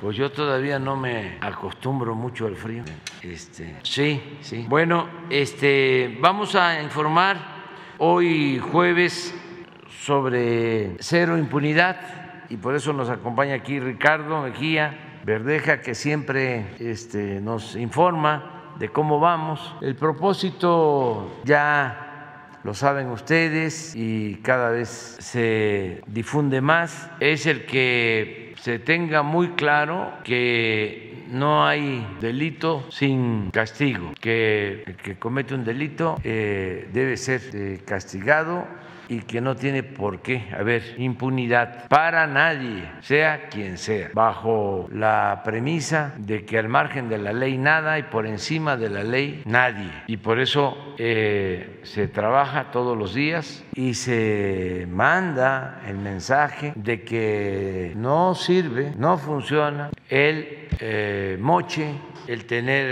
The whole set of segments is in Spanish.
Pues yo todavía no me acostumbro mucho al frío. Este, sí, sí. Bueno, este, vamos a informar hoy jueves sobre cero impunidad y por eso nos acompaña aquí Ricardo Mejía Verdeja que siempre este, nos informa de cómo vamos. El propósito ya lo saben ustedes y cada vez se difunde más, es el que se tenga muy claro que no hay delito sin castigo, que el que comete un delito eh, debe ser eh, castigado y que no tiene por qué haber impunidad para nadie, sea quien sea, bajo la premisa de que al margen de la ley nada y por encima de la ley nadie. Y por eso eh, se trabaja todos los días y se manda el mensaje de que no sirve, no funciona el eh, moche el tener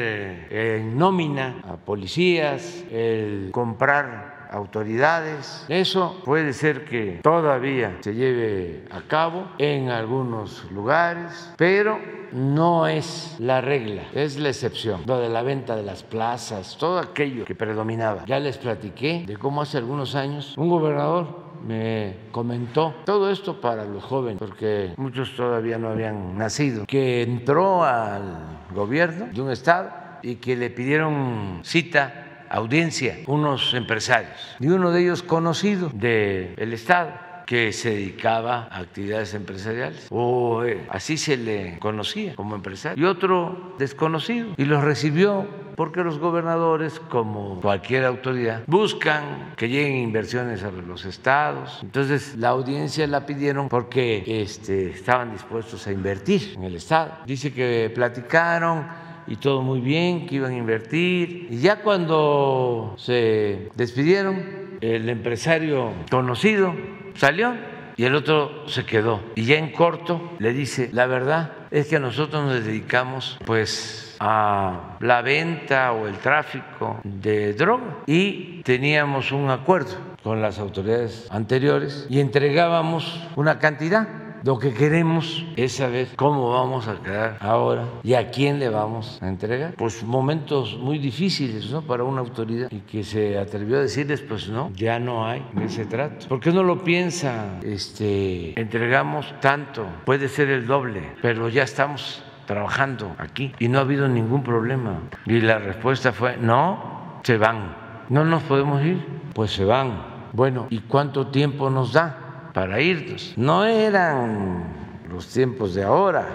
eh, en nómina a policías, el comprar autoridades. Eso puede ser que todavía se lleve a cabo en algunos lugares, pero no es la regla, es la excepción. Lo de la venta de las plazas, todo aquello que predominaba. Ya les platiqué de cómo hace algunos años un gobernador me comentó todo esto para los jóvenes, porque muchos todavía no habían nacido, que entró al gobierno de un estado y que le pidieron cita audiencia unos empresarios y uno de ellos conocido del Estado que se dedicaba a actividades empresariales, o eh, así se le conocía como empresario, y otro desconocido, y los recibió porque los gobernadores, como cualquier autoridad, buscan que lleguen inversiones a los estados. Entonces, la audiencia la pidieron porque este, estaban dispuestos a invertir en el estado. Dice que platicaron y todo muy bien, que iban a invertir. Y ya cuando se despidieron, el empresario conocido salió y el otro se quedó. Y ya en corto le dice, la verdad es que nosotros nos dedicamos pues a la venta o el tráfico de droga y teníamos un acuerdo con las autoridades anteriores y entregábamos una cantidad lo que queremos es saber cómo vamos a quedar ahora y a quién le vamos a entregar. Pues momentos muy difíciles ¿no? para una autoridad y que se atrevió a decirles, pues no, ya no hay ese trato. ¿Por qué no lo piensa? Este, entregamos tanto, puede ser el doble, pero ya estamos trabajando aquí y no ha habido ningún problema. Y la respuesta fue, no, se van. No nos podemos ir, pues se van. Bueno, ¿y cuánto tiempo nos da? Para irnos. No eran los tiempos de ahora,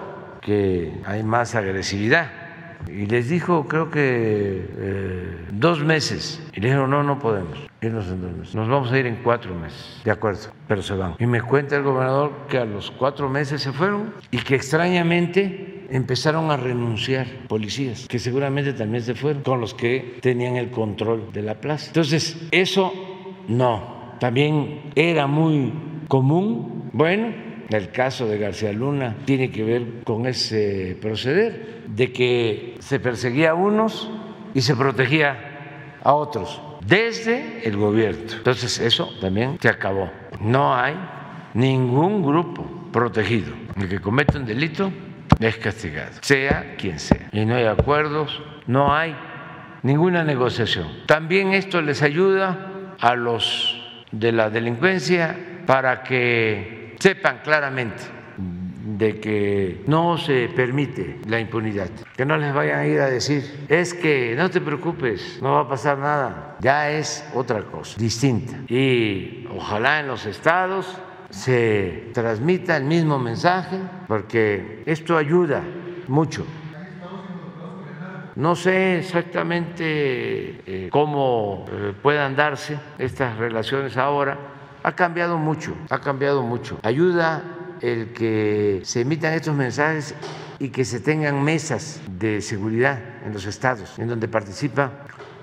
que hay más agresividad. Y les dijo, creo que eh, dos meses. Y dijeron, no, no podemos irnos en dos meses. Nos vamos a ir en cuatro meses. De acuerdo, pero se van. Y me cuenta el gobernador que a los cuatro meses se fueron y que extrañamente empezaron a renunciar policías, que seguramente también se fueron, con los que tenían el control de la plaza. Entonces, eso no. También era muy común. Bueno, el caso de García Luna tiene que ver con ese proceder de que se perseguía a unos y se protegía a otros desde el gobierno. Entonces eso también se acabó. No hay ningún grupo protegido. El que comete un delito es castigado, sea quien sea. Y no hay acuerdos, no hay ninguna negociación. También esto les ayuda a los de la delincuencia para que sepan claramente de que no se permite la impunidad, que no les vayan a ir a decir, es que no te preocupes, no va a pasar nada, ya es otra cosa, distinta. Y ojalá en los estados se transmita el mismo mensaje, porque esto ayuda mucho. No sé exactamente eh, cómo eh, puedan darse estas relaciones ahora, ha cambiado mucho, ha cambiado mucho. Ayuda el que se emitan estos mensajes y que se tengan mesas de seguridad en los estados, en donde participa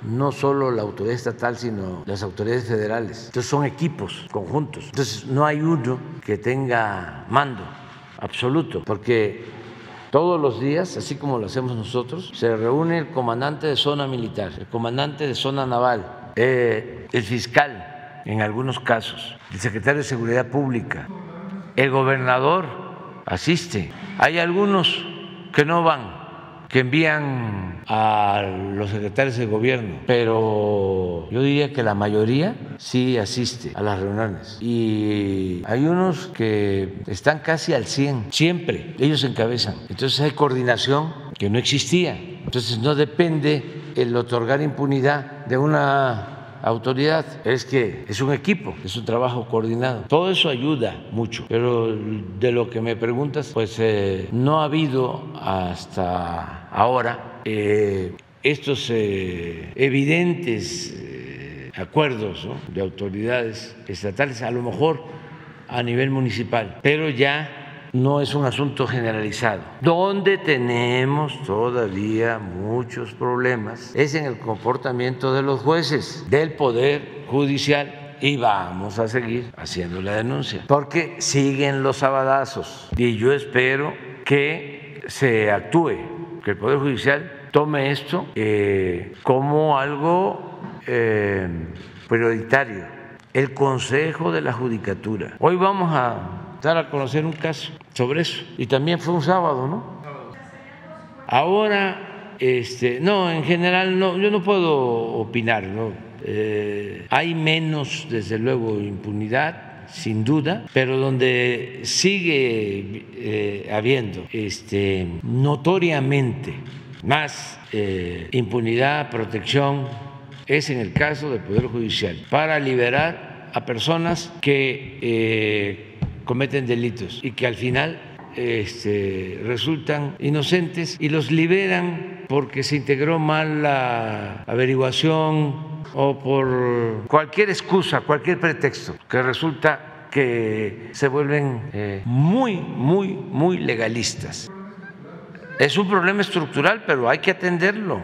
no solo la autoridad estatal, sino las autoridades federales. Entonces son equipos conjuntos. Entonces no hay uno que tenga mando absoluto, porque todos los días, así como lo hacemos nosotros, se reúne el comandante de zona militar, el comandante de zona naval, eh, el fiscal en algunos casos, el secretario de Seguridad Pública, el gobernador asiste. Hay algunos que no van que envían a los secretarios de gobierno, pero yo diría que la mayoría sí asiste a las reuniones. Y hay unos que están casi al 100, siempre, ellos encabezan. Entonces hay coordinación que no existía. Entonces no depende el otorgar impunidad de una autoridad, es que es un equipo, es un trabajo coordinado. Todo eso ayuda mucho, pero de lo que me preguntas, pues eh, no ha habido hasta ahora eh, estos eh, evidentes acuerdos de autoridades estatales, a lo mejor a nivel municipal, pero ya no es un asunto generalizado. Donde tenemos todavía muchos problemas es en el comportamiento de los jueces, del Poder Judicial y vamos a seguir haciendo la denuncia, porque siguen los sabadazos y yo espero que se actúe, que el Poder Judicial tome esto eh, como algo eh, prioritario. El Consejo de la Judicatura. Hoy vamos a dar a conocer un caso sobre eso. Y también fue un sábado, ¿no? Ahora, este, no, en general no, yo no puedo opinar, ¿no? Eh, hay menos, desde luego, impunidad, sin duda, pero donde sigue eh, habiendo este, notoriamente más eh, impunidad, protección, es en el caso del Poder Judicial, para liberar a personas que cometen delitos y que al final este, resultan inocentes y los liberan porque se integró mal la averiguación o por cualquier excusa, cualquier pretexto, que resulta que se vuelven eh, muy, muy, muy legalistas. Es un problema estructural, pero hay que atenderlo.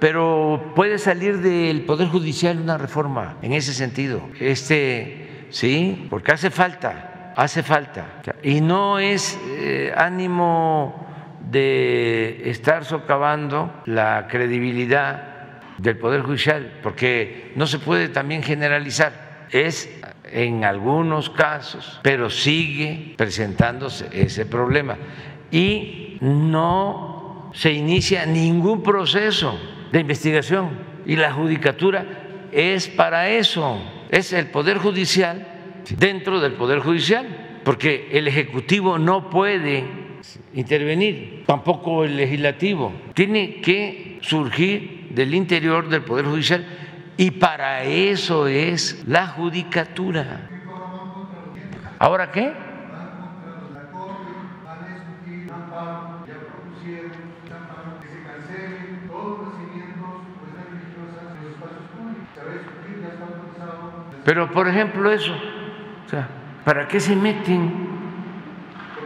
Pero puede salir del Poder Judicial una reforma en ese sentido. Este, sí, porque hace falta, hace falta. Y no es eh, ánimo de estar socavando la credibilidad del Poder Judicial, porque no se puede también generalizar. Es en algunos casos, pero sigue presentándose ese problema. Y no se inicia ningún proceso de investigación. Y la judicatura es para eso es el Poder Judicial dentro del Poder Judicial, porque el Ejecutivo no puede intervenir, tampoco el Legislativo. Tiene que surgir del interior del Poder Judicial y para eso es la judicatura. ¿Ahora qué? Pero, por ejemplo, eso, o sea, ¿para qué se meten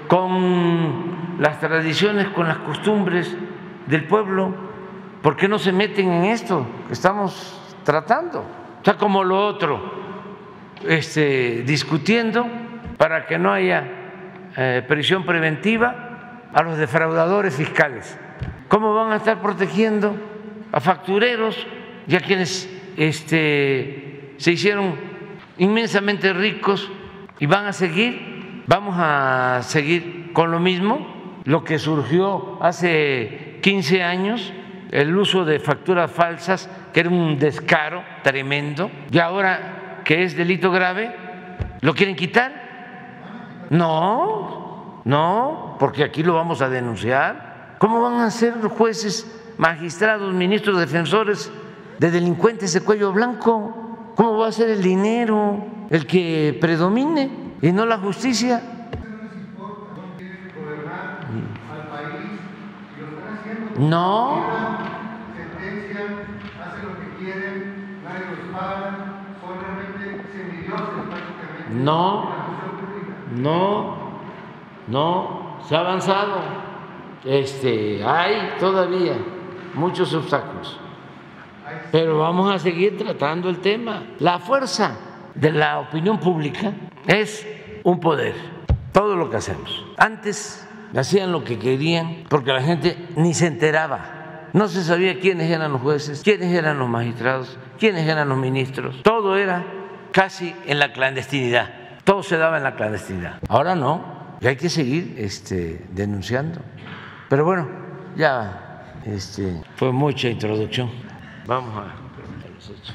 con las tradiciones, con las costumbres del pueblo? ¿Por qué no se meten en esto que estamos tratando? O sea, como lo otro, este, discutiendo para que no haya eh, prisión preventiva a los defraudadores fiscales. ¿Cómo van a estar protegiendo a factureros y a quienes este, se hicieron inmensamente ricos y van a seguir, vamos a seguir con lo mismo, lo que surgió hace 15 años, el uso de facturas falsas, que era un descaro tremendo, y ahora que es delito grave, ¿lo quieren quitar? No, no, porque aquí lo vamos a denunciar. ¿Cómo van a ser jueces, magistrados, ministros, defensores de delincuentes de cuello blanco? ¿Cómo va a ser el dinero el que predomine y no la justicia? No. No, no, no, se ha avanzado. Este, hay todavía muchos obstáculos pero vamos a seguir tratando el tema. La fuerza de la opinión pública es un poder, todo lo que hacemos. Antes hacían lo que querían porque la gente ni se enteraba. No se sabía quiénes eran los jueces, quiénes eran los magistrados, quiénes eran los ministros. Todo era casi en la clandestinidad. Todo se daba en la clandestinidad. Ahora no. Y hay que seguir este, denunciando. Pero bueno, ya este, fue mucha introducción. Vamos a los hechos.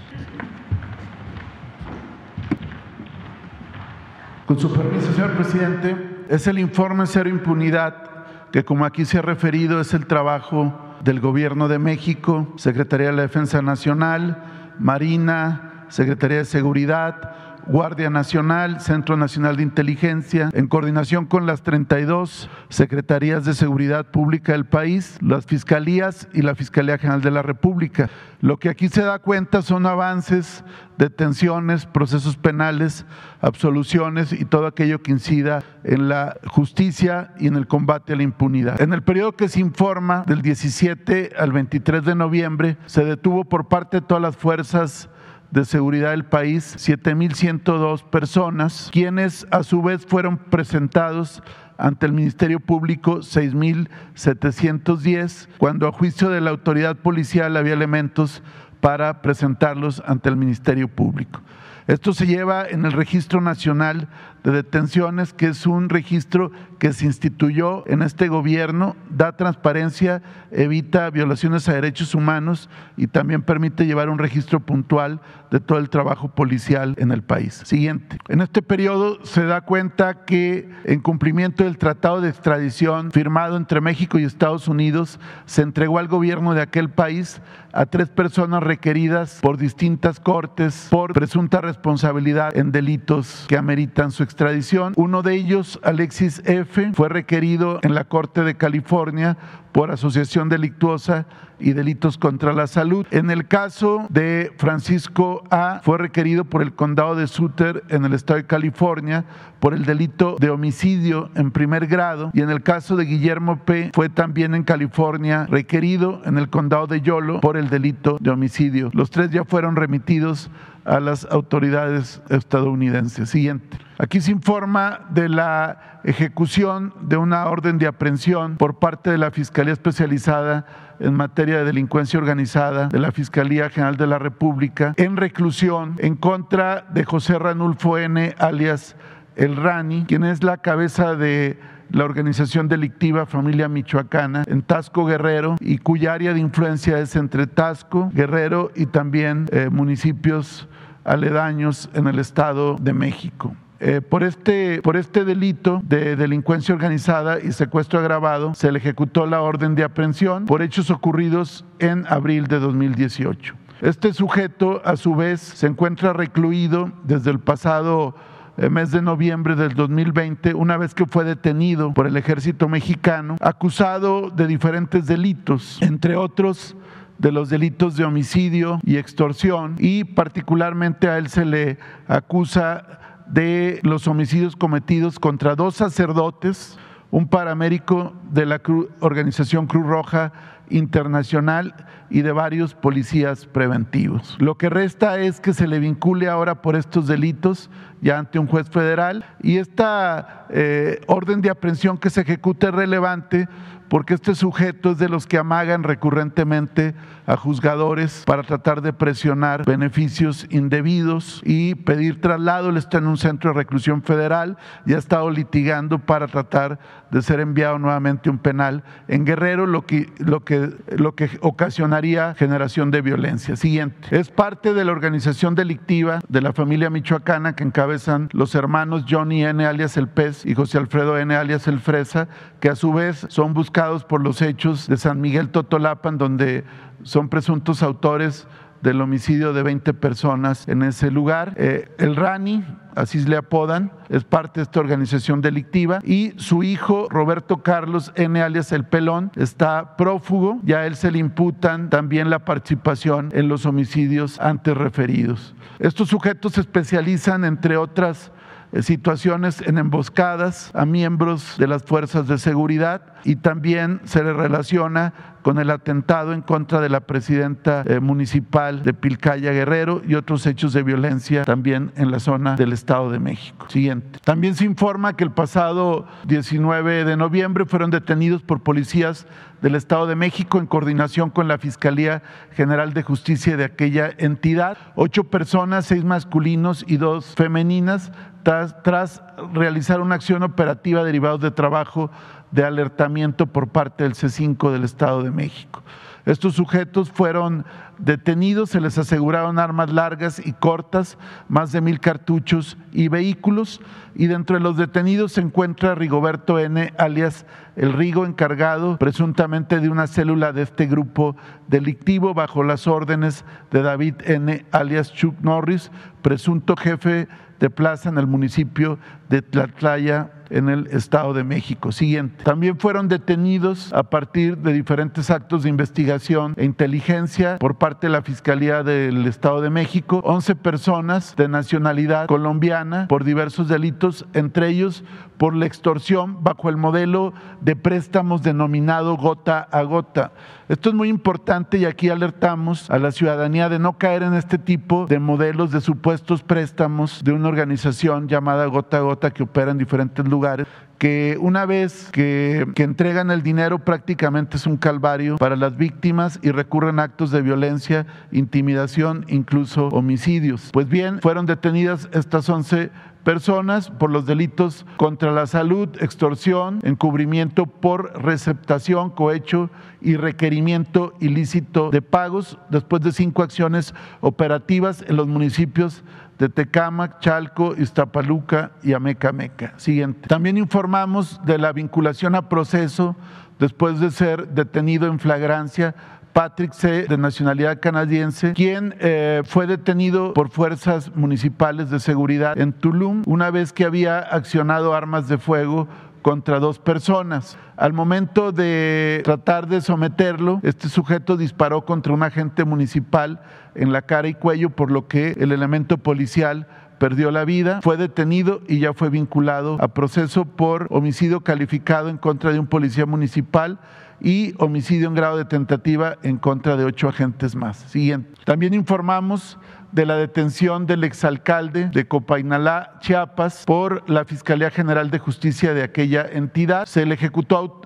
Con su permiso, señor presidente, es el informe Cero Impunidad, que como aquí se ha referido es el trabajo del Gobierno de México, Secretaría de la Defensa Nacional, Marina, Secretaría de Seguridad, Guardia Nacional, Centro Nacional de Inteligencia, en coordinación con las 32 Secretarías de Seguridad Pública del país, las Fiscalías y la Fiscalía General de la República. Lo que aquí se da cuenta son avances, detenciones, procesos penales, absoluciones y todo aquello que incida en la justicia y en el combate a la impunidad. En el periodo que se informa, del 17 al 23 de noviembre, se detuvo por parte de todas las fuerzas de seguridad del país 7.102 personas, quienes a su vez fueron presentados ante el Ministerio Público 6.710, cuando a juicio de la autoridad policial había elementos para presentarlos ante el Ministerio Público. Esto se lleva en el Registro Nacional de Detenciones, que es un registro que se instituyó en este gobierno, da transparencia, evita violaciones a derechos humanos y también permite llevar un registro puntual de todo el trabajo policial en el país. Siguiente. En este periodo se da cuenta que en cumplimiento del tratado de extradición firmado entre México y Estados Unidos, se entregó al gobierno de aquel país a tres personas requeridas por distintas cortes por presunta responsabilidad en delitos que ameritan su extradición. Uno de ellos, Alexis F., fue requerido en la Corte de California por asociación delictuosa y delitos contra la salud. En el caso de Francisco A, fue requerido por el condado de Sutter en el estado de California por el delito de homicidio en primer grado y en el caso de Guillermo P fue también en California requerido en el condado de Yolo por el delito de homicidio. Los tres ya fueron remitidos a las autoridades estadounidenses. Siguiente. Aquí se informa de la ejecución de una orden de aprehensión por parte de la Fiscalía Especializada en materia de delincuencia organizada de la Fiscalía General de la República en reclusión en contra de José Ranulfo N., alias El Rani, quien es la cabeza de la organización delictiva Familia Michoacana en Tasco Guerrero y cuya área de influencia es entre Tasco, Guerrero y también eh, municipios aledaños en el Estado de México. Eh, por, este, por este delito de delincuencia organizada y secuestro agravado se le ejecutó la orden de aprehensión por hechos ocurridos en abril de 2018. Este sujeto, a su vez, se encuentra recluido desde el pasado eh, mes de noviembre del 2020, una vez que fue detenido por el ejército mexicano, acusado de diferentes delitos, entre otros de los delitos de homicidio y extorsión, y particularmente a él se le acusa de los homicidios cometidos contra dos sacerdotes, un paramédico de la organización Cruz Roja Internacional y de varios policías preventivos. Lo que resta es que se le vincule ahora por estos delitos ya ante un juez federal y esta eh, orden de aprehensión que se ejecuta es relevante porque este sujeto es de los que amagan recurrentemente a juzgadores para tratar de presionar beneficios indebidos y pedir traslado. Él está en un centro de reclusión federal y ha estado litigando para tratar de ser enviado nuevamente a un penal en Guerrero, lo que, lo que, lo que ocasionaría generación de violencia. Siguiente. Es parte de la organización delictiva de la familia michoacana que encabezan los hermanos Johnny N. alias El Pez y José Alfredo N. alias El Fresa, que a su vez son buscados por los hechos de San Miguel Totolapan, donde son presuntos autores del homicidio de 20 personas en ese lugar. Eh, el Rani, así le apodan, es parte de esta organización delictiva y su hijo Roberto Carlos N. alias El Pelón está prófugo, ya a él se le imputan también la participación en los homicidios antes referidos. Estos sujetos se especializan, entre otras situaciones en emboscadas a miembros de las fuerzas de seguridad y también se le relaciona con el atentado en contra de la presidenta eh, municipal de Pilcaya Guerrero y otros hechos de violencia también en la zona del Estado de México. Siguiente. También se informa que el pasado 19 de noviembre fueron detenidos por policías del Estado de México en coordinación con la Fiscalía General de Justicia de aquella entidad. Ocho personas, seis masculinos y dos femeninas, tras, realizar una acción operativa derivada de trabajo de alertamiento por parte del C5 del Estado de México. Estos sujetos fueron detenidos, se les aseguraron armas largas y cortas, más de mil cartuchos y vehículos, y dentro de los detenidos se encuentra Rigoberto N., alias el Rigo, encargado presuntamente de una célula de este grupo delictivo bajo las órdenes de David N., alias Chuck Norris, presunto jefe de plaza en el municipio de Tlatlaya, en el Estado de México. Siguiente. También fueron detenidos a partir de diferentes actos de investigación e inteligencia por parte de la Fiscalía del Estado de México 11 personas de nacionalidad colombiana por diversos delitos, entre ellos por la extorsión bajo el modelo de préstamos denominado gota a gota. Esto es muy importante y aquí alertamos a la ciudadanía de no caer en este tipo de modelos de supuestos préstamos de una organización llamada gota a gota que opera en diferentes lugares que una vez que, que, entregan el dinero prácticamente es un calvario para las víctimas y recurren a actos de violencia, intimidación, incluso homicidios. Pues bien, fueron detenidas estas 11 personas por los delitos contra la salud, extorsión, encubrimiento por receptación, cohecho y requerimiento ilícito de pagos, después de cinco acciones operativas en los municipios de Tecámac, Chalco, Iztapaluca y Amecameca. Siguiente. También informamos de la vinculación a proceso después de ser detenido en flagrancia Patrick C., de nacionalidad canadiense, quien eh, fue detenido por fuerzas municipales de seguridad en Tulum una vez que había accionado armas de fuego contra dos personas. Al momento de tratar de someterlo, este sujeto disparó contra un agente municipal en la cara y cuello, por lo que el elemento policial perdió la vida, fue detenido y ya fue vinculado a proceso por homicidio calificado en contra de un policía municipal y homicidio en grado de tentativa en contra de ocho agentes más. Siguiente. También informamos de la detención del exalcalde de Copainalá, Chiapas, por la Fiscalía General de Justicia de aquella entidad. Se le ejecutó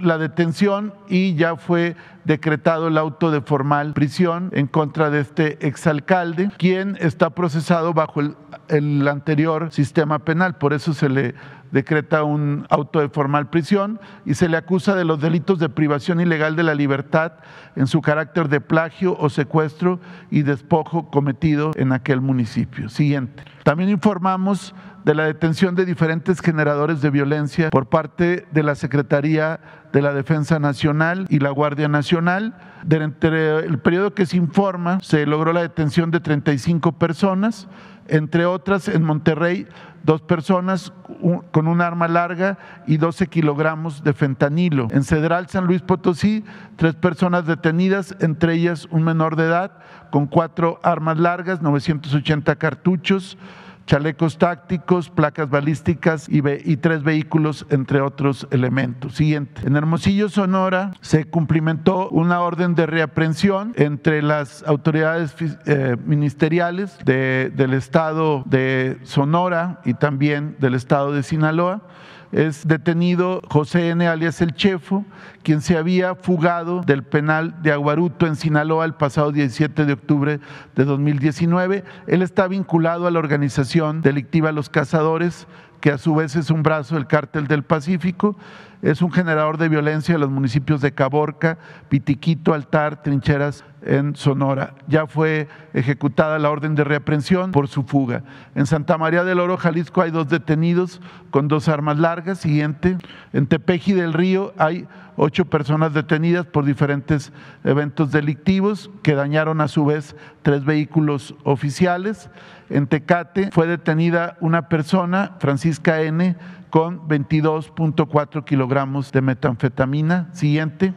la detención y ya fue decretado el auto de formal prisión en contra de este exalcalde, quien está procesado bajo el, el anterior sistema penal. Por eso se le decreta un auto de formal prisión y se le acusa de los delitos de privación ilegal de la libertad en su carácter de plagio o secuestro y despojo cometido en aquel municipio. Siguiente. También informamos de la detención de diferentes generadores de violencia por parte de la Secretaría de la Defensa Nacional y la Guardia Nacional. Durante el periodo que se informa, se logró la detención de 35 personas, entre otras en Monterrey dos personas con un arma larga y 12 kilogramos de fentanilo. En Cedral, San Luis Potosí, tres personas detenidas, entre ellas un menor de edad, con cuatro armas largas, 980 cartuchos, chalecos tácticos, placas balísticas y, tres vehículos, entre otros elementos. Siguiente. En Hermosillo, Sonora, se cumplimentó una orden de reaprensión entre las autoridades eh, ministeriales de, del estado de Sonora y también del estado de Sinaloa es detenido José N. alias El Chefo, quien se había fugado del penal de Aguaruto en Sinaloa el pasado 17 de octubre de 2019. Él está vinculado a la organización delictiva Los Cazadores, que a su vez es un brazo del cártel del Pacífico es un generador de violencia en los municipios de Caborca, Pitiquito, Altar, Trincheras en Sonora. Ya fue ejecutada la orden de reaprensión por su fuga. En Santa María del Oro, Jalisco, hay dos detenidos con dos armas largas. Siguiente. En Tepeji del Río hay ocho personas detenidas por diferentes eventos delictivos que dañaron a su vez tres vehículos oficiales. En Tecate fue detenida una persona, Francisca N., con 22.4 kilogramos de metanfetamina. Siguiente.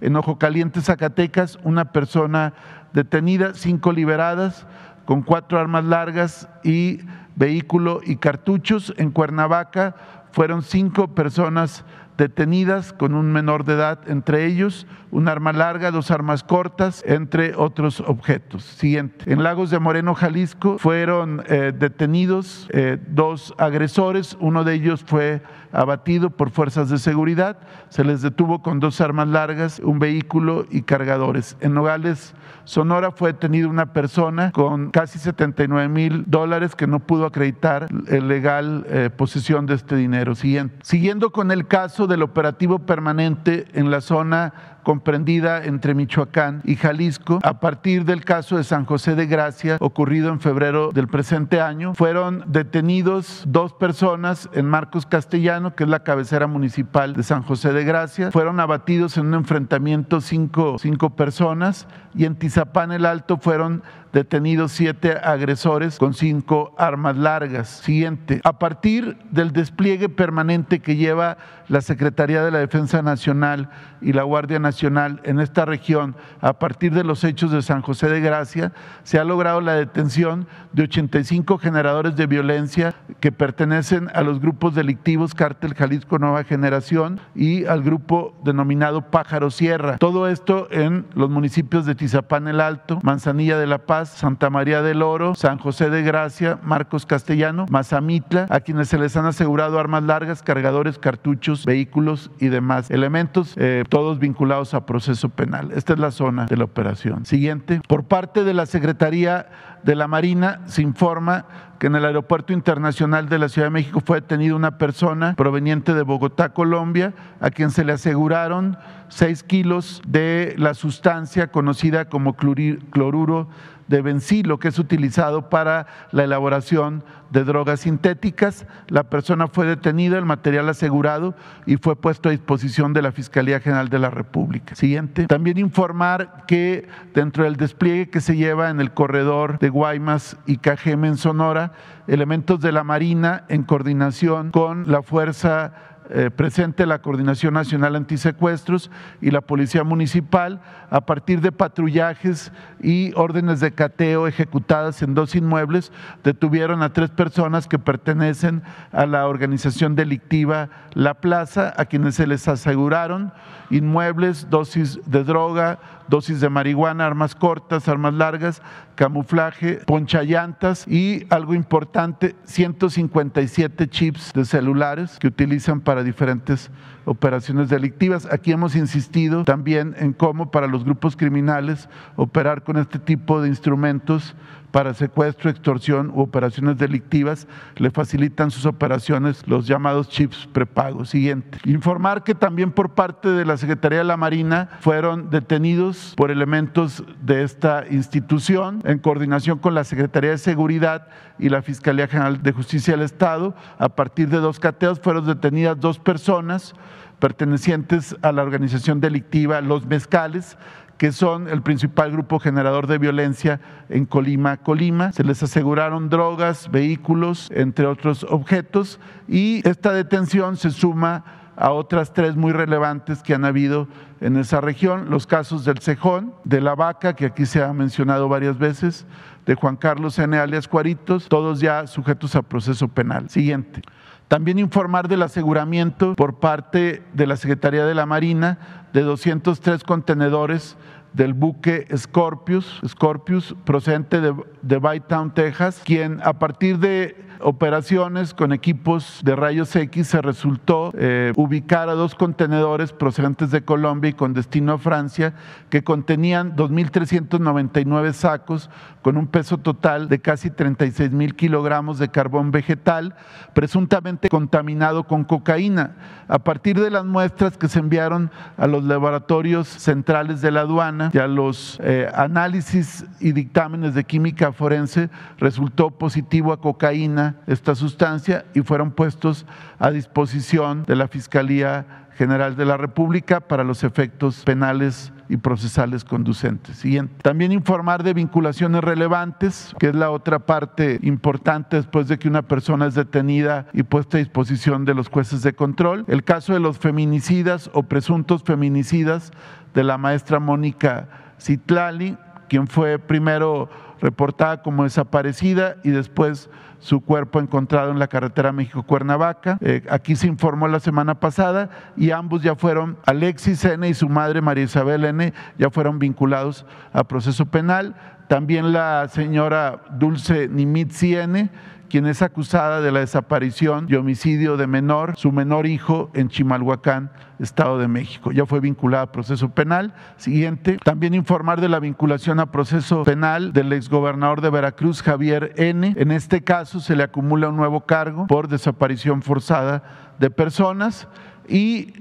En Ojo Caliente, Zacatecas, una persona detenida, cinco liberadas, con cuatro armas largas y vehículo y cartuchos. En Cuernavaca fueron cinco personas detenidas con un menor de edad, entre ellos un arma larga, dos armas cortas, entre otros objetos. Siguiente. En Lagos de Moreno, Jalisco, fueron eh, detenidos eh, dos agresores, uno de ellos fue abatido por fuerzas de seguridad, se les detuvo con dos armas largas, un vehículo y cargadores. En Nogales, Sonora fue detenida una persona con casi 79 mil dólares que no pudo acreditar el legal eh, posesión de este dinero. Siguiente. Siguiendo con el caso del operativo permanente en la zona comprendida entre Michoacán y Jalisco, a partir del caso de San José de Gracia, ocurrido en febrero del presente año, fueron detenidos dos personas en Marcos Castellano, que es la cabecera municipal de San José de Gracia. Fueron abatidos en un enfrentamiento cinco, cinco personas y en Tizapán el Alto fueron detenidos siete agresores con cinco armas largas. Siguiente. A partir del despliegue permanente que lleva la Secretaría de la Defensa Nacional y la Guardia Nacional en esta región, a partir de los hechos de San José de Gracia, se ha logrado la detención de 85 generadores de violencia que pertenecen a los grupos delictivos Cártel Jalisco Nueva Generación y al grupo denominado Pájaro Sierra. Todo esto en los municipios de Tizapán el Alto, Manzanilla de la Paz, Santa María del Oro, San José de Gracia, Marcos Castellano, Mazamitla, a quienes se les han asegurado armas largas, cargadores, cartuchos, vehículos y demás elementos, eh, todos vinculados a proceso penal. Esta es la zona de la operación. Siguiente. Por parte de la Secretaría de la Marina se informa que en el Aeropuerto Internacional de la Ciudad de México fue detenida una persona proveniente de Bogotá, Colombia, a quien se le aseguraron seis kilos de la sustancia conocida como cloruro de bencilo que es utilizado para la elaboración de drogas sintéticas. La persona fue detenida, el material asegurado y fue puesto a disposición de la Fiscalía General de la República. Siguiente. También informar que dentro del despliegue que se lleva en el corredor de Guaymas y Cajeme en Sonora, elementos de la Marina en coordinación con la Fuerza eh, presente la Coordinación Nacional Antisecuestros y la Policía Municipal a partir de patrullajes y órdenes de cateo ejecutadas en dos inmuebles, detuvieron a tres personas que pertenecen a la organización delictiva La Plaza, a quienes se les aseguraron inmuebles, dosis de droga, dosis de marihuana, armas cortas, armas largas, camuflaje, ponchallantas y algo importante, 157 chips de celulares que utilizan para diferentes operaciones delictivas. Aquí hemos insistido también en cómo para los grupos criminales operar con este tipo de instrumentos para secuestro, extorsión u operaciones delictivas, le facilitan sus operaciones los llamados chips prepagos. Siguiente. Informar que también por parte de la Secretaría de la Marina fueron detenidos por elementos de esta institución en coordinación con la Secretaría de Seguridad y la Fiscalía General de Justicia del Estado. A partir de dos cateos fueron detenidas dos personas pertenecientes a la organización delictiva Los Mezcales, que son el principal grupo generador de violencia en Colima, Colima. Se les aseguraron drogas, vehículos, entre otros objetos, y esta detención se suma a otras tres muy relevantes que han habido en esa región, los casos del Cejón, de la Vaca, que aquí se ha mencionado varias veces, de Juan Carlos N. alias Cuaritos, todos ya sujetos a proceso penal. Siguiente. También informar del aseguramiento por parte de la Secretaría de la Marina de 203 contenedores del buque Scorpius, Scorpius procedente de, de Bytown, Texas, quien a partir de operaciones con equipos de rayos X se resultó eh, ubicar a dos contenedores procedentes de Colombia y con destino a Francia que contenían 2.399 sacos con un peso total de casi 36 mil kilogramos de carbón vegetal, presuntamente contaminado con cocaína. A partir de las muestras que se enviaron a los laboratorios centrales de la aduana y a los eh, análisis y dictámenes de química forense, resultó positivo a cocaína esta sustancia y fueron puestos a disposición de la Fiscalía General de la República para los efectos penales y procesales conducentes. Siguiente. También informar de vinculaciones relevantes, que es la otra parte importante después de que una persona es detenida y puesta a disposición de los jueces de control. El caso de los feminicidas o presuntos feminicidas de la maestra Mónica Citlali, quien fue primero reportada como desaparecida y después su cuerpo encontrado en la carretera México-Cuernavaca. Eh, aquí se informó la semana pasada y ambos ya fueron, Alexis N. y su madre María Isabel N., ya fueron vinculados a proceso penal. También la señora Dulce Nimitzi N., quien es acusada de la desaparición y homicidio de menor, su menor hijo en Chimalhuacán, Estado de México. Ya fue vinculada a proceso penal. Siguiente, también informar de la vinculación a proceso penal del exgobernador de Veracruz, Javier N. En este caso se le acumula un nuevo cargo por desaparición forzada de personas y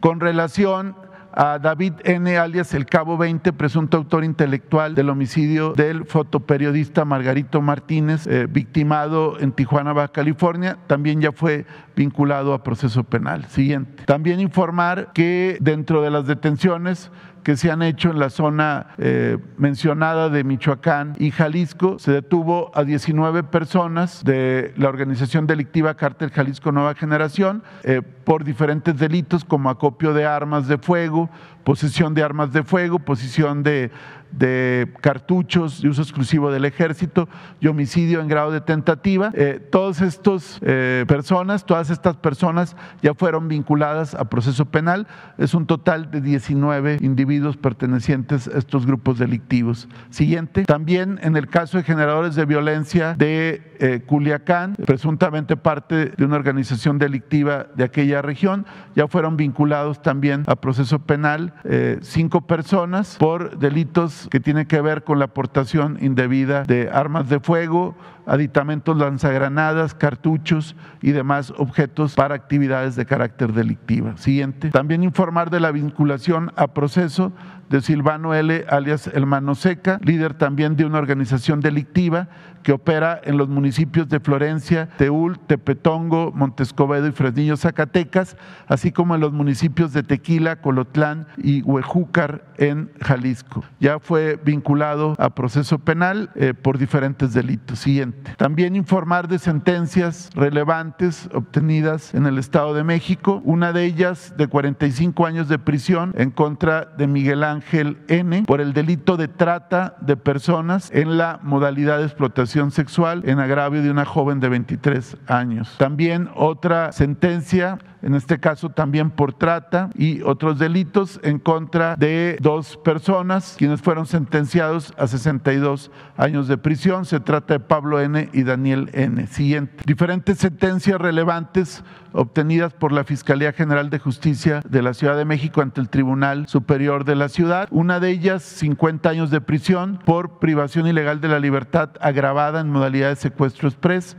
con relación a David N., alias el Cabo 20, presunto autor intelectual del homicidio del fotoperiodista Margarito Martínez, eh, victimado en Tijuana, Baja California, también ya fue vinculado a proceso penal. Siguiente. También informar que dentro de las detenciones que se han hecho en la zona eh, mencionada de Michoacán y Jalisco. Se detuvo a 19 personas de la organización delictiva Cártel Jalisco Nueva Generación eh, por diferentes delitos como acopio de armas de fuego, posesión de armas de fuego, posesión de de cartuchos de uso exclusivo del ejército y homicidio en grado de tentativa. Eh, todas estas eh, personas, todas estas personas ya fueron vinculadas a proceso penal. Es un total de 19 individuos pertenecientes a estos grupos delictivos. Siguiente. También en el caso de generadores de violencia de eh, Culiacán, presuntamente parte de una organización delictiva de aquella región, ya fueron vinculados también a proceso penal cinco personas por delitos que tiene que ver con la aportación indebida de armas de fuego, aditamentos lanzagranadas, cartuchos y demás objetos para actividades de carácter delictiva. Siguiente. También informar de la vinculación a proceso de Silvano L., alias El Mano Seca, líder también de una organización delictiva que opera en los municipios de Florencia, Teúl, Tepetongo, Montescobedo y Fresnillo, Zacatecas, así como en los municipios de Tequila, Colotlán y Huejúcar en Jalisco. Ya fue vinculado a proceso penal eh, por diferentes delitos. Siguiente. También informar de sentencias relevantes obtenidas en el Estado de México, una de ellas de 45 años de prisión en contra de Miguel Ángel N por el delito de trata de personas en la modalidad de explotación sexual en agravio de una joven de 23 años. También otra sentencia en este caso también por trata y otros delitos en contra de dos personas quienes fueron sentenciados a 62 años de prisión. Se trata de Pablo N. y Daniel N. Siguiente. Diferentes sentencias relevantes obtenidas por la Fiscalía General de Justicia de la Ciudad de México ante el Tribunal Superior de la Ciudad. Una de ellas, 50 años de prisión por privación ilegal de la libertad agravada en modalidad de secuestro express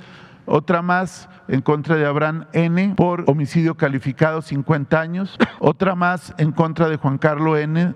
otra más en contra de Abraham N. por homicidio calificado 50 años, otra más en contra de Juan Carlos N.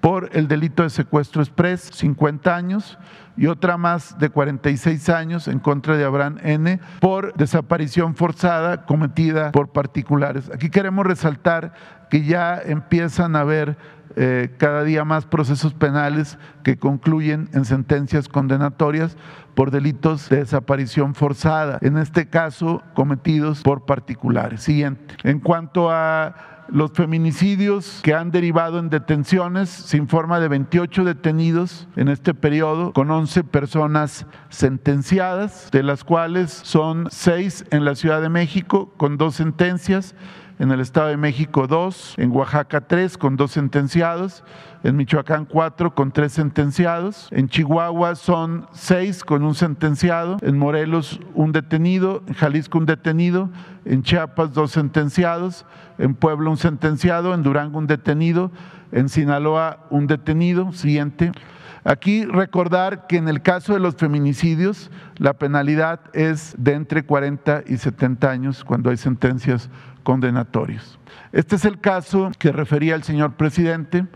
por el delito de secuestro express 50 años. Y otra más de 46 años en contra de Abraham N. por desaparición forzada cometida por particulares. Aquí queremos resaltar que ya empiezan a haber eh, cada día más procesos penales que concluyen en sentencias condenatorias por delitos de desaparición forzada, en este caso cometidos por particulares. Siguiente. En cuanto a los feminicidios que han derivado en detenciones, se informa de 28 detenidos en este periodo, con 11 personas sentenciadas, de las cuales son 6 en la Ciudad de México, con dos sentencias, en el Estado de México dos, en Oaxaca tres con dos sentenciados, en Michoacán cuatro con tres sentenciados, en Chihuahua son seis con un sentenciado, en Morelos un detenido, en Jalisco un detenido, en Chiapas dos sentenciados, en Puebla un sentenciado, en Durango un detenido, en Sinaloa un detenido. Siguiente. Aquí recordar que en el caso de los feminicidios la penalidad es de entre 40 y 70 años cuando hay sentencias condenatorios. Este es el caso que refería el señor presidente.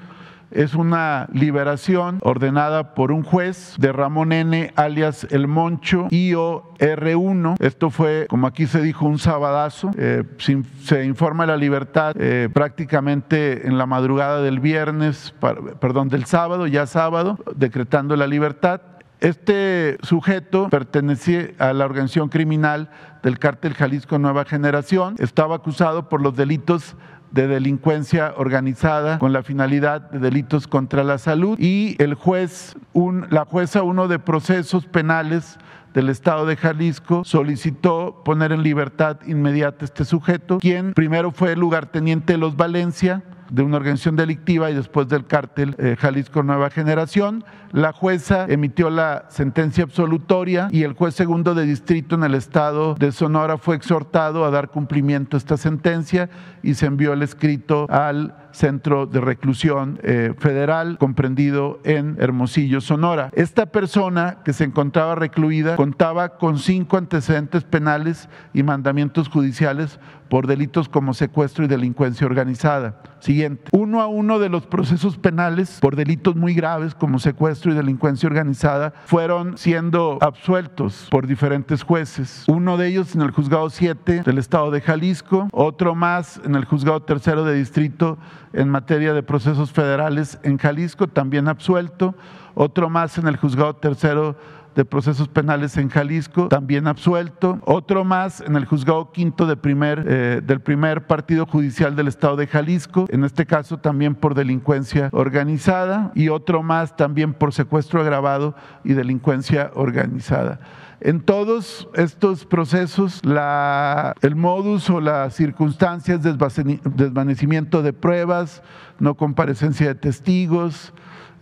Es una liberación ordenada por un juez de Ramón N, alias El Moncho, IOR1. Esto fue, como aquí se dijo, un sabadazo. Eh, se, informa la libertad eh, prácticamente en la madrugada del viernes, perdón, del sábado, ya sábado, decretando la libertad Este sujeto pertenecía a la organización criminal del cártel Jalisco Nueva Generación, estaba acusado por los delitos de delincuencia organizada con la finalidad de delitos contra la salud y el juez, un, la jueza uno de procesos penales del Estado de Jalisco solicitó poner en libertad inmediata a este sujeto, quien primero fue el lugarteniente de los Valencia, de una organización delictiva y después del cártel eh, Jalisco Nueva Generación. La jueza emitió la sentencia absolutoria y el juez segundo de distrito en el estado de Sonora fue exhortado a dar cumplimiento a esta sentencia y se envió el escrito al centro de reclusión eh, federal comprendido en Hermosillo, Sonora. Esta persona que se encontraba recluida contaba con cinco antecedentes penales y mandamientos judiciales por delitos como secuestro y delincuencia organizada. Siguiente. Uno a uno de los procesos penales por delitos muy graves como secuestro y delincuencia organizada fueron siendo absueltos por diferentes jueces. Uno de ellos en el juzgado 7 del estado de Jalisco, otro más en el juzgado tercero de distrito en materia de procesos federales en Jalisco, también absuelto, otro más en el juzgado tercero de procesos penales en Jalisco, también absuelto, otro más en el juzgado quinto de primer, eh, del primer partido judicial del estado de Jalisco, en este caso también por delincuencia organizada, y otro más también por secuestro agravado y delincuencia organizada. En todos estos procesos, la, el modus o las circunstancias, desvanecimiento de pruebas, no comparecencia de testigos,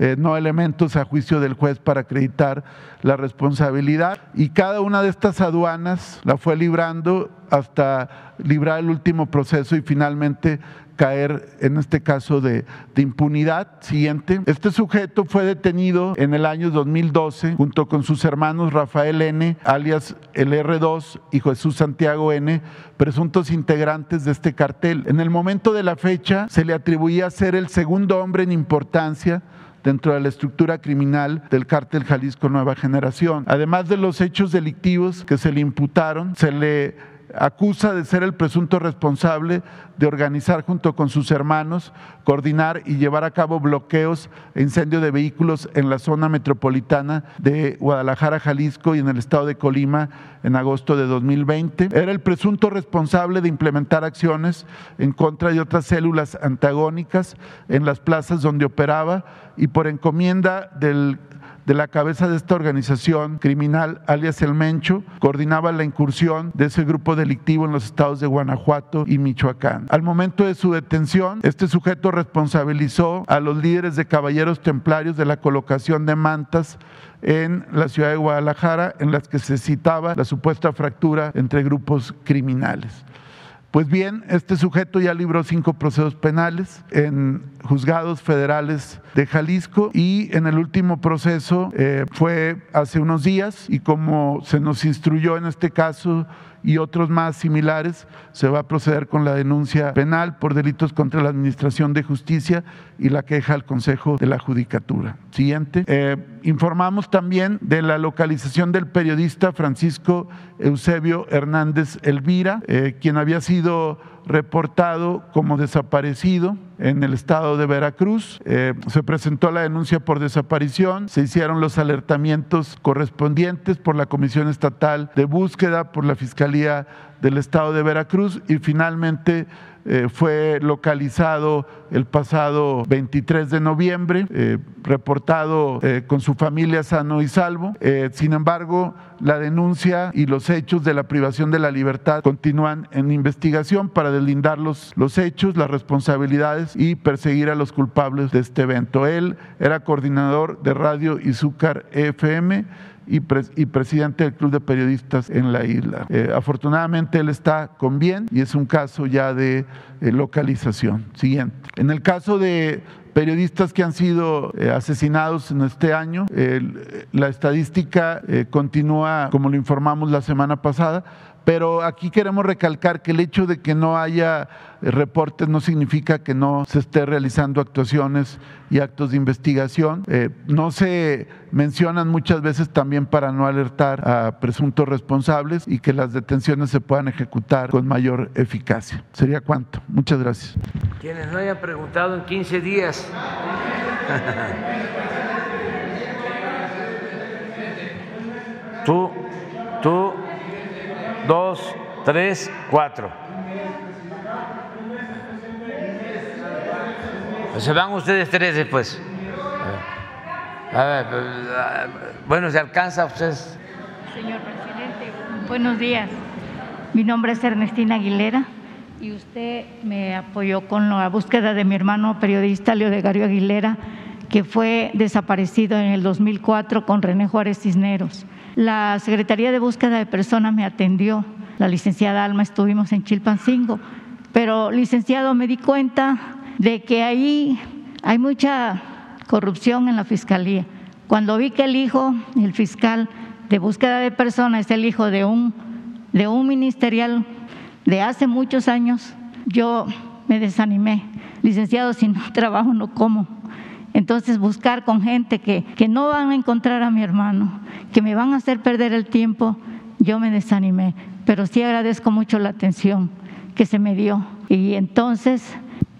eh, no elementos a juicio del juez para acreditar la responsabilidad. Y cada una de estas aduanas la fue librando hasta librar el último proceso y finalmente caer en este caso de, de, impunidad. Siguiente. Este sujeto fue detenido en el año 2012 junto con sus hermanos Rafael N., alias el R2, y Jesús Santiago N., presuntos integrantes de este cartel. En el momento de la fecha se le atribuía ser el segundo hombre en importancia dentro de la estructura criminal del cártel Jalisco Nueva Generación. Además de los hechos delictivos que se le imputaron, se le acusa de ser el presunto responsable de organizar junto con sus hermanos, coordinar y llevar a cabo bloqueos e incendio de vehículos en la zona metropolitana de Guadalajara, Jalisco y en el estado de Colima en agosto de 2020. Era el presunto responsable de implementar acciones en contra de otras células antagónicas en las plazas donde operaba y por encomienda del de la cabeza de esta organización criminal, alias El Mencho, coordinaba la incursión de ese grupo delictivo en los estados de Guanajuato y Michoacán. Al momento de su detención, este sujeto responsabilizó a los líderes de caballeros templarios de la colocación de mantas en la ciudad de Guadalajara, en las que se citaba la supuesta fractura entre grupos criminales. Pues bien, este sujeto ya libró cinco procesos penales en juzgados federales de Jalisco y en el último proceso eh, fue hace unos días y como se nos instruyó en este caso y otros más similares, se va a proceder con la denuncia penal por delitos contra la Administración de Justicia y la queja al Consejo de la Judicatura. Siguiente. Eh, informamos también de la localización del periodista Francisco Eusebio Hernández Elvira, eh, quien había sido reportado como desaparecido en el estado de Veracruz. Eh, se presentó la denuncia por desaparición, se hicieron los alertamientos correspondientes por la Comisión Estatal de Búsqueda, por la Fiscalía del estado de Veracruz y finalmente eh, fue localizado el pasado 23 de noviembre, eh, reportado eh, con su familia sano y salvo. sin embargo, la denuncia y los hechos de la privación de la libertad continúan en investigación para deslindar los, los hechos, las responsabilidades y perseguir a los culpables de este evento. Él era coordinador de Radio Izúcar FM y, presidente del Club de Periodistas en la isla. Eh, afortunadamente él está con bien y es un caso ya de eh, localización. Siguiente. En el caso de periodistas que han sido eh, asesinados en este año. la estadística continúa, como lo informamos la semana pasada, pero aquí queremos recalcar que el hecho de que no haya reportes no significa que no se esté realizando actuaciones y actos de investigación. Eh, no se mencionan muchas veces también para no alertar a presuntos responsables y que las detenciones se puedan ejecutar con mayor eficacia. ¿Sería cuánto? Muchas gracias. Quienes no hayan preguntado en 15 días. Tú, tú, dos, tres, cuatro. Se van ustedes tres después. A ver, pues, bueno, ¿se alcanza ustedes? Señor presidente, buenos días. Mi nombre es Ernestina Aguilera y usted me apoyó con la búsqueda de mi hermano periodista Leo de Gario Aguilera, que fue desaparecido en el 2004 con René Juárez Cisneros. La Secretaría de Búsqueda de Personas me atendió, la licenciada Alma, estuvimos en Chilpancingo, pero licenciado me di cuenta de que ahí hay mucha corrupción en la fiscalía. Cuando vi que el hijo, el fiscal de búsqueda de personas, es el hijo de un, de un ministerial de hace muchos años, yo me desanimé. Licenciado, si no trabajo, no como. Entonces buscar con gente que, que no van a encontrar a mi hermano, que me van a hacer perder el tiempo, yo me desanimé. Pero sí agradezco mucho la atención que se me dio. Y entonces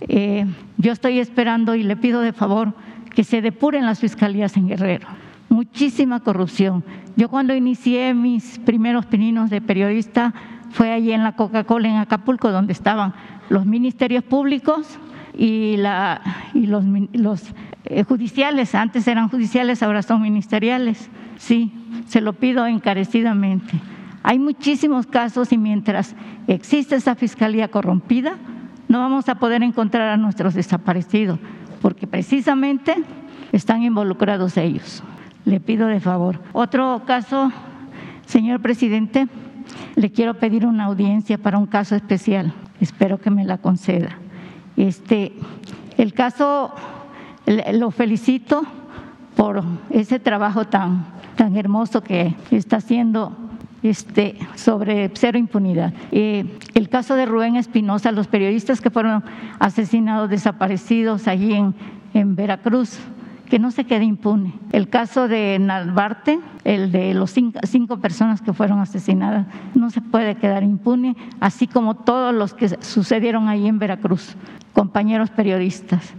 eh, yo estoy esperando y le pido de favor que se depuren las fiscalías en Guerrero. Muchísima corrupción. Yo cuando inicié mis primeros pininos de periodista fue allí en la Coca-Cola en Acapulco, donde estaban los ministerios públicos y, la, y los, los eh, judiciales. Antes eran judiciales, ahora son ministeriales. Sí, se lo pido encarecidamente. Hay muchísimos casos y mientras existe esa fiscalía corrompida, no vamos a poder encontrar a nuestros desaparecidos, porque precisamente están involucrados ellos. Le pido de favor. Otro caso, señor presidente, le quiero pedir una audiencia para un caso especial. Espero que me la conceda. Este, el caso lo felicito por ese trabajo tan, tan hermoso que está haciendo este, sobre cero impunidad. Eh, el caso de Rubén Espinosa, los periodistas que fueron asesinados, desaparecidos allí en, en Veracruz, que no se quede impune. El caso de Nalbarte, el de los cinco, cinco, personas que fueron asesinadas, no se puede quedar impune, así como todos los que sucedieron ahí en Veracruz, compañeros periodistas.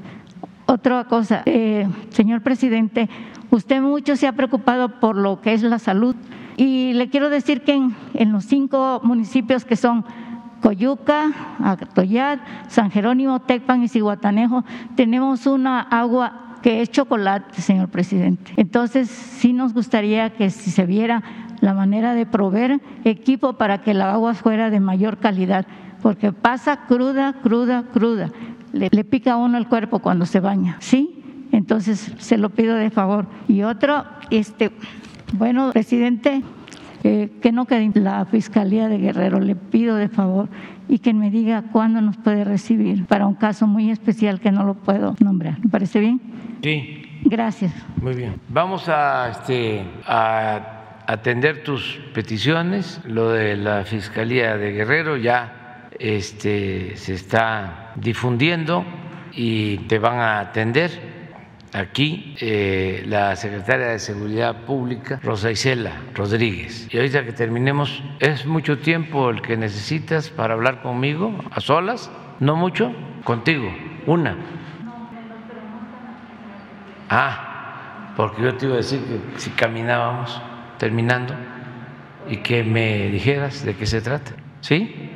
Otra cosa, eh, señor presidente, usted mucho se ha preocupado por lo que es la salud y le quiero decir que en, los cinco municipios que son Coyuca, Atoyat, San Jerónimo, Tecpan y Cihuatanejo, tenemos una agua que es chocolate, señor presidente. Entonces, sí nos gustaría que si se viera la manera de proveer equipo para que la agua fuera de mayor calidad, porque pasa cruda, cruda, cruda. Le, le pica a uno el cuerpo cuando se baña, ¿sí? Entonces, se lo pido de favor. Y otro, este, bueno, presidente, eh, que no quede la Fiscalía de Guerrero, le pido de favor y que me diga cuándo nos puede recibir para un caso muy especial que no lo puedo nombrar. ¿Me parece bien? Sí. Gracias. Muy bien. Vamos a, este, a atender tus peticiones. Lo de la Fiscalía de Guerrero ya este, se está difundiendo y te van a atender aquí eh, la secretaria de Seguridad Pública, Rosa Isela Rodríguez. Y ahorita que terminemos, ¿es mucho tiempo el que necesitas para hablar conmigo a solas? ¿No mucho? Contigo, una. Ah, porque yo te iba a decir que si caminábamos terminando y que me dijeras de qué se trata. ¿Sí?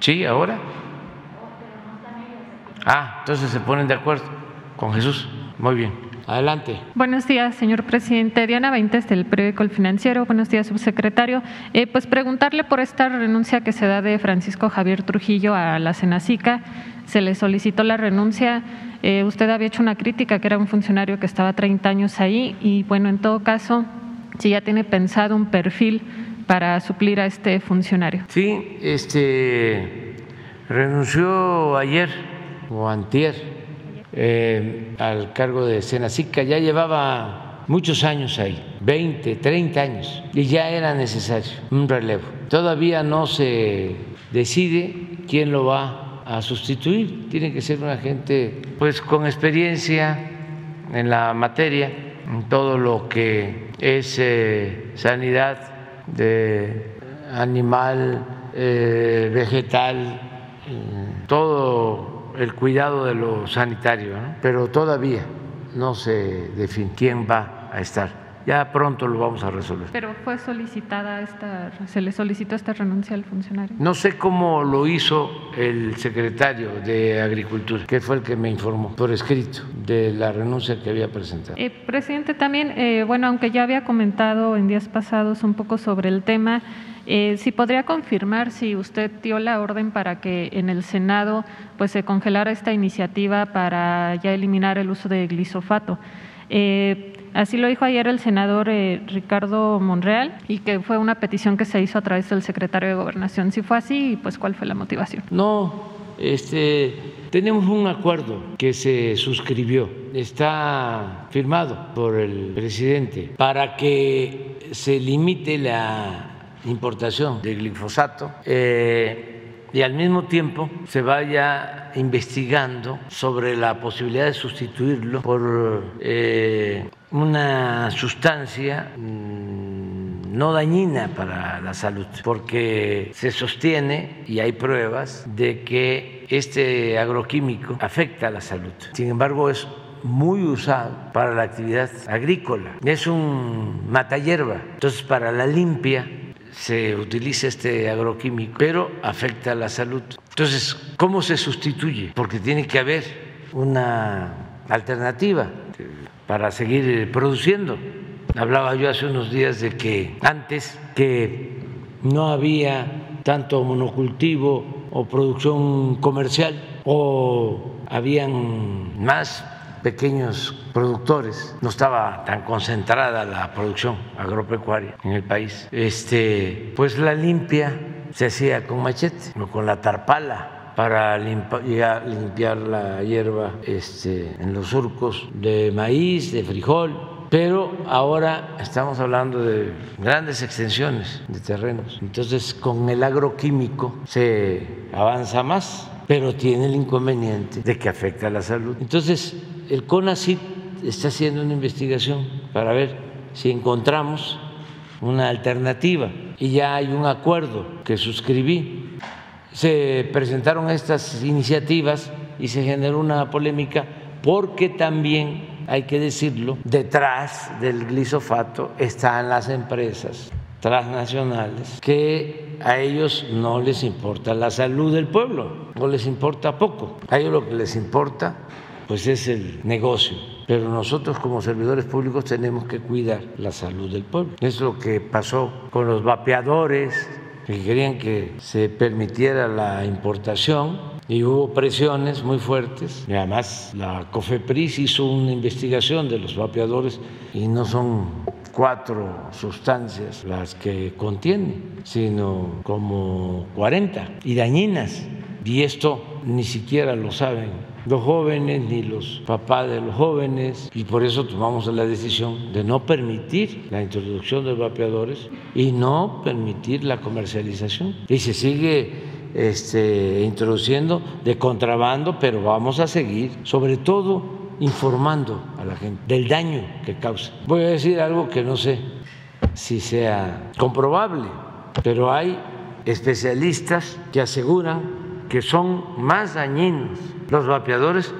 ¿Sí, ahora? Ah, entonces se ponen de acuerdo con Jesús. Muy bien. Adelante. Buenos días, señor presidente. Diana Veintes, del periódico El Financiero. Buenos días, subsecretario. Eh, pues preguntarle por esta renuncia que se da de Francisco Javier Trujillo a la Senacica. Se le solicitó la renuncia. Eh, usted había hecho una crítica que era un funcionario que estaba 30 años ahí y bueno, en todo caso, si ya tiene pensado un perfil para suplir a este funcionario. Sí, este renunció ayer o antier eh, al cargo de Senacica, ya llevaba muchos años ahí, 20, 30 años, y ya era necesario un relevo. Todavía no se decide quién lo va a sustituir, tiene que ser una gente pues con experiencia en la materia, en todo lo que es eh, sanidad de animal, eh, vegetal, todo el cuidado de lo sanitario, pero todavía no se define quién va a estar ya pronto lo vamos a resolver. Pero fue solicitada esta, se le solicitó esta renuncia al funcionario. No sé cómo lo hizo el secretario de Agricultura, que fue el que me informó por escrito de la renuncia que había presentado. Eh, presidente, también, eh, bueno, aunque ya había comentado en días pasados un poco sobre el tema, eh, si podría confirmar si usted dio la orden para que en el Senado pues se congelara esta iniciativa para ya eliminar el uso de glisofato. Eh, Así lo dijo ayer el senador eh, Ricardo Monreal y que fue una petición que se hizo a través del secretario de Gobernación. Si fue así, pues ¿cuál fue la motivación? No, este, tenemos un acuerdo que se suscribió, está firmado por el presidente para que se limite la importación de glifosato. Eh, y al mismo tiempo se vaya investigando sobre la posibilidad de sustituirlo por eh, una sustancia mm, no dañina para la salud, porque se sostiene y hay pruebas de que este agroquímico afecta a la salud. Sin embargo, es muy usado para la actividad agrícola. Es un matahierba. Entonces, para la limpia se utiliza este agroquímico, pero afecta a la salud. Entonces, ¿cómo se sustituye? Porque tiene que haber una alternativa para seguir produciendo. Hablaba yo hace unos días de que antes que no había tanto monocultivo o producción comercial o habían más pequeños productores, no estaba tan concentrada la producción agropecuaria en el país. Este, pues la limpia se hacía con machete o con la tarpala para limpiar la hierba este, en los surcos de maíz, de frijol, pero ahora estamos hablando de grandes extensiones de terrenos. Entonces, con el agroquímico se avanza más, pero tiene el inconveniente de que afecta a la salud. Entonces, el CONACYT está haciendo una investigación para ver si encontramos una alternativa y ya hay un acuerdo que suscribí. Se presentaron estas iniciativas y se generó una polémica porque también, hay que decirlo, detrás del glisofato están las empresas transnacionales que a ellos no les importa la salud del pueblo, no les importa poco. A ellos lo que les importa pues es el negocio. Pero nosotros como servidores públicos tenemos que cuidar la salud del pueblo. Es lo que pasó con los vapeadores, que querían que se permitiera la importación y hubo presiones muy fuertes. Y además la COFEPRIS hizo una investigación de los vapeadores y no son cuatro sustancias las que contiene, sino como 40 y dañinas. Y esto ni siquiera lo saben los jóvenes ni los papás de los jóvenes y por eso tomamos la decisión de no permitir la introducción de vapeadores y no permitir la comercialización. Y se sigue este, introduciendo de contrabando, pero vamos a seguir, sobre todo informando a la gente del daño que causa. Voy a decir algo que no sé si sea comprobable, pero hay especialistas que aseguran que son más dañinos los vapeadores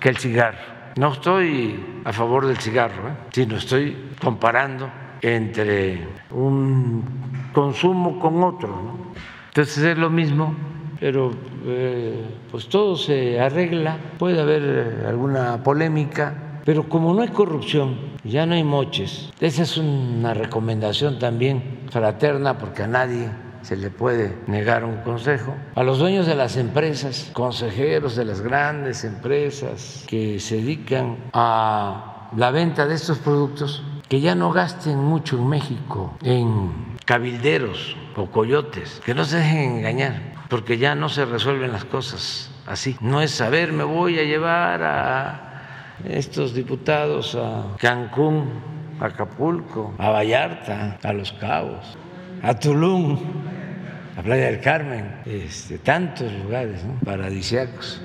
que el cigarro. No estoy a favor del cigarro, ¿eh? sino estoy comparando entre un consumo con otro. Entonces es lo mismo, pero eh, pues todo se arregla, puede haber alguna polémica, pero como no hay corrupción, ya no hay moches. Esa es una recomendación también fraterna porque a nadie se le puede negar un consejo. A los dueños de las empresas, consejeros de las grandes empresas que se dedican a la venta de estos productos, que ya no gasten mucho en México en cabilderos o coyotes, que no se dejen engañar, porque ya no se resuelven las cosas así. No es saber, me voy a llevar a estos diputados a Cancún, a Acapulco, a Vallarta, a Los Cabos, a Tulum la playa del Carmen, este, tantos lugares paradisiacos.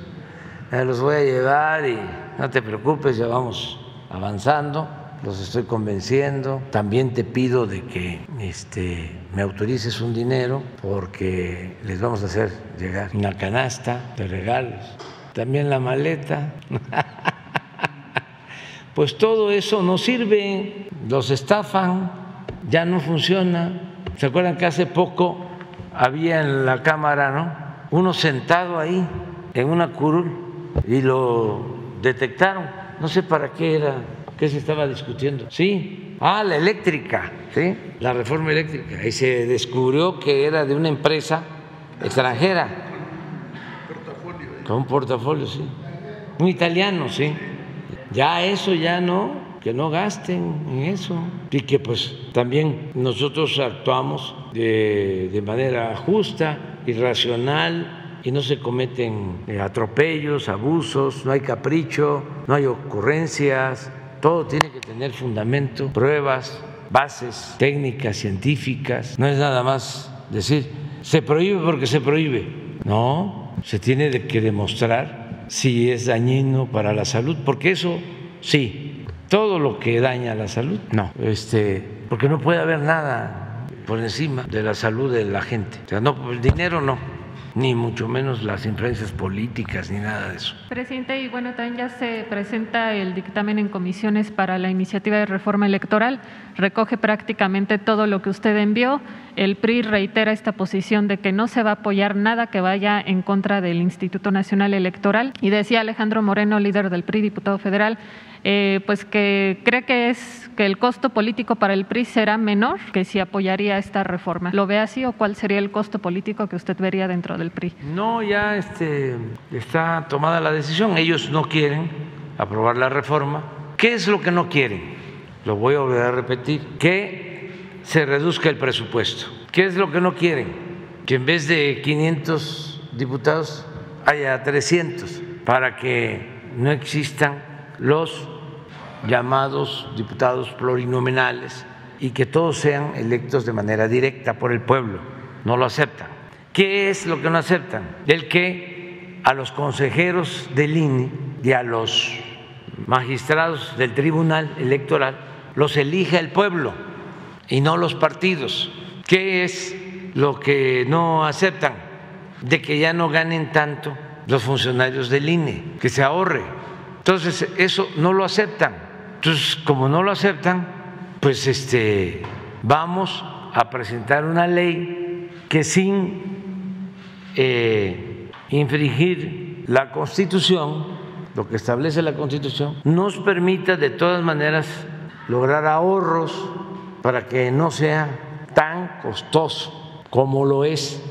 los voy a llevar y no te preocupes, ya vamos avanzando, los estoy convenciendo. También te pido de que este, me autorices un dinero porque les vamos a hacer llegar una canasta de regalos. También la maleta. pues todo eso no sirve, los estafan, ya no funciona. ¿Se acuerdan que hace poco había en la Cámara, ¿no? Uno sentado ahí en una curul y lo detectaron. No sé para qué era, qué se estaba discutiendo. Sí, ah, la eléctrica, ¿sí? La reforma eléctrica. Y se descubrió que era de una empresa extranjera. Con un portafolio, sí. Un italiano, sí. Ya eso ya no, que no gasten en eso. Y que pues también nosotros actuamos de, de manera justa y racional y no se cometen eh, atropellos, abusos, no hay capricho, no hay ocurrencias, todo tiene que tener fundamento, pruebas, bases técnicas, científicas, no es nada más decir, se prohíbe porque se prohíbe, no, se tiene que demostrar si es dañino para la salud, porque eso sí, todo lo que daña la salud, no, este, porque no puede haber nada por encima de la salud de la gente, o sea, no, el dinero no ni mucho menos las influencias políticas ni nada de eso. Presidente, y bueno, también ya se presenta el dictamen en comisiones para la iniciativa de reforma electoral, recoge prácticamente todo lo que usted envió. El PRI reitera esta posición de que no se va a apoyar nada que vaya en contra del Instituto Nacional Electoral. Y decía Alejandro Moreno, líder del PRI, diputado federal, eh, pues que cree que es que el costo político para el PRI será menor que si apoyaría esta reforma. ¿Lo ve así o cuál sería el costo político que usted vería dentro del PRI? No, ya este, está tomada la decisión. Ellos no quieren aprobar la reforma. ¿Qué es lo que no quieren? Lo voy a volver a repetir. Que se reduzca el presupuesto. ¿Qué es lo que no quieren? Que en vez de 500 diputados haya 300 para que no existan los llamados diputados plurinominales y que todos sean electos de manera directa por el pueblo. No lo aceptan. ¿Qué es lo que no aceptan? El que a los consejeros del INE y a los magistrados del Tribunal Electoral los elija el pueblo y no los partidos. ¿Qué es lo que no aceptan? De que ya no ganen tanto los funcionarios del INE, que se ahorre entonces, eso no lo aceptan. Entonces, como no lo aceptan, pues este, vamos a presentar una ley que sin eh, infringir la Constitución, lo que establece la Constitución, nos permita de todas maneras lograr ahorros para que no sea tan costoso como lo es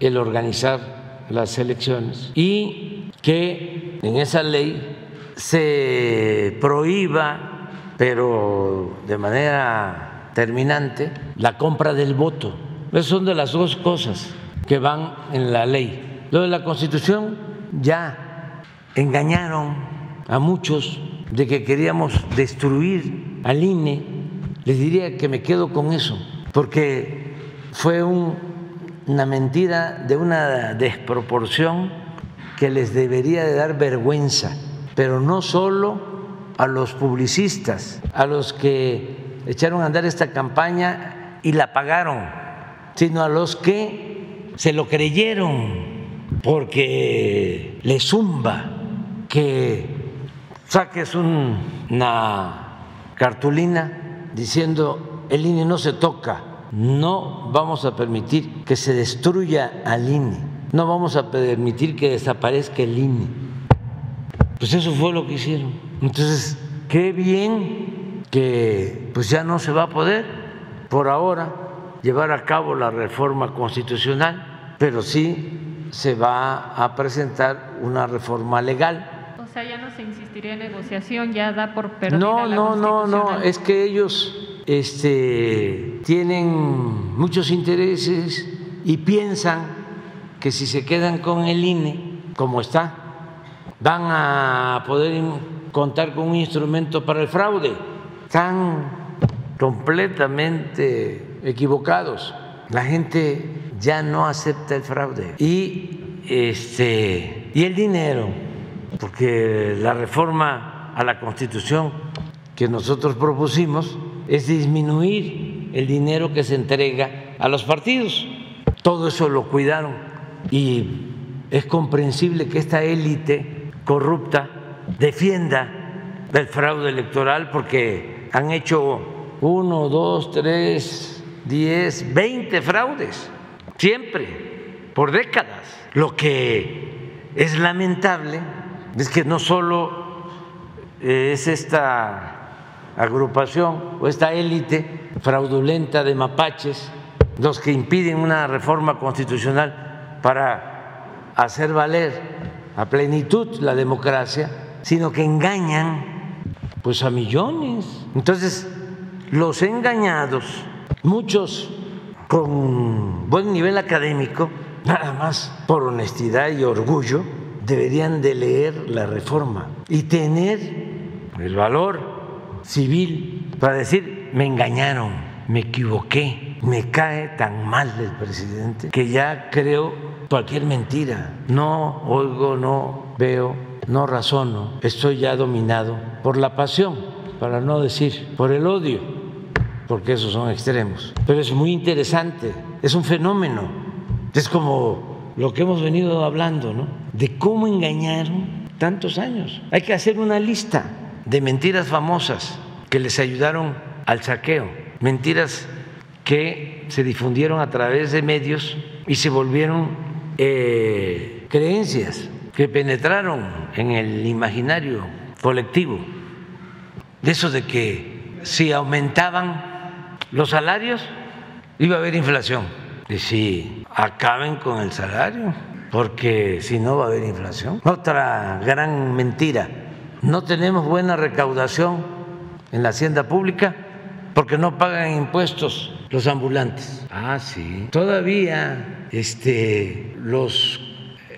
el organizar las elecciones y que en esa ley se prohíba, pero de manera terminante, la compra del voto. Esas son de las dos cosas que van en la ley. Lo de la Constitución ya engañaron a muchos de que queríamos destruir al INE. Les diría que me quedo con eso, porque fue una mentira de una desproporción que les debería de dar vergüenza pero no solo a los publicistas, a los que echaron a andar esta campaña y la pagaron, sino a los que se lo creyeron porque les zumba que saques una cartulina diciendo el INE no se toca, no vamos a permitir que se destruya al INE, no vamos a permitir que desaparezca el INE pues eso fue lo que hicieron. Entonces, qué bien que pues ya no se va a poder por ahora llevar a cabo la reforma constitucional, pero sí se va a presentar una reforma legal. Sea, ya no se insistiría en negociación, ya da por perdida No, la no, no, no, es que ellos este, tienen muchos intereses y piensan que si se quedan con el INE, como está, van a poder contar con un instrumento para el fraude. Están completamente equivocados. La gente ya no acepta el fraude. Y, este, y el dinero, porque la reforma a la Constitución que nosotros propusimos es disminuir el dinero que se entrega a los partidos. Todo eso lo cuidaron y es comprensible que esta élite corrupta defienda del fraude electoral porque han hecho uno, dos, tres, diez, veinte fraudes, siempre, por décadas. Lo que es lamentable es que no solo eh, es esta agrupación o esta élite fraudulenta de mapaches los que impiden una reforma constitucional para hacer valer a plenitud la democracia, sino que engañan pues a millones. Entonces, los engañados, muchos con buen nivel académico, nada más por honestidad y orgullo, deberían de leer la reforma y tener el valor civil para decir, me engañaron, me equivoqué, me cae tan mal el presidente que ya creo cualquier mentira. No oigo, no veo, no razono. Estoy ya dominado por la pasión, para no decir por el odio, porque esos son extremos. Pero es muy interesante, es un fenómeno. Es como lo que hemos venido hablando, ¿no? De cómo engañaron tantos años. Hay que hacer una lista de mentiras famosas que les ayudaron al saqueo, mentiras que se difundieron a través de medios y se volvieron eh, creencias que penetraron en el imaginario colectivo. De eso de que si aumentaban los salarios, iba a haber inflación. Y si acaben con el salario, porque si no va a haber inflación. Otra gran mentira, no tenemos buena recaudación en la hacienda pública porque no pagan impuestos los ambulantes. Ah, sí. Todavía este, los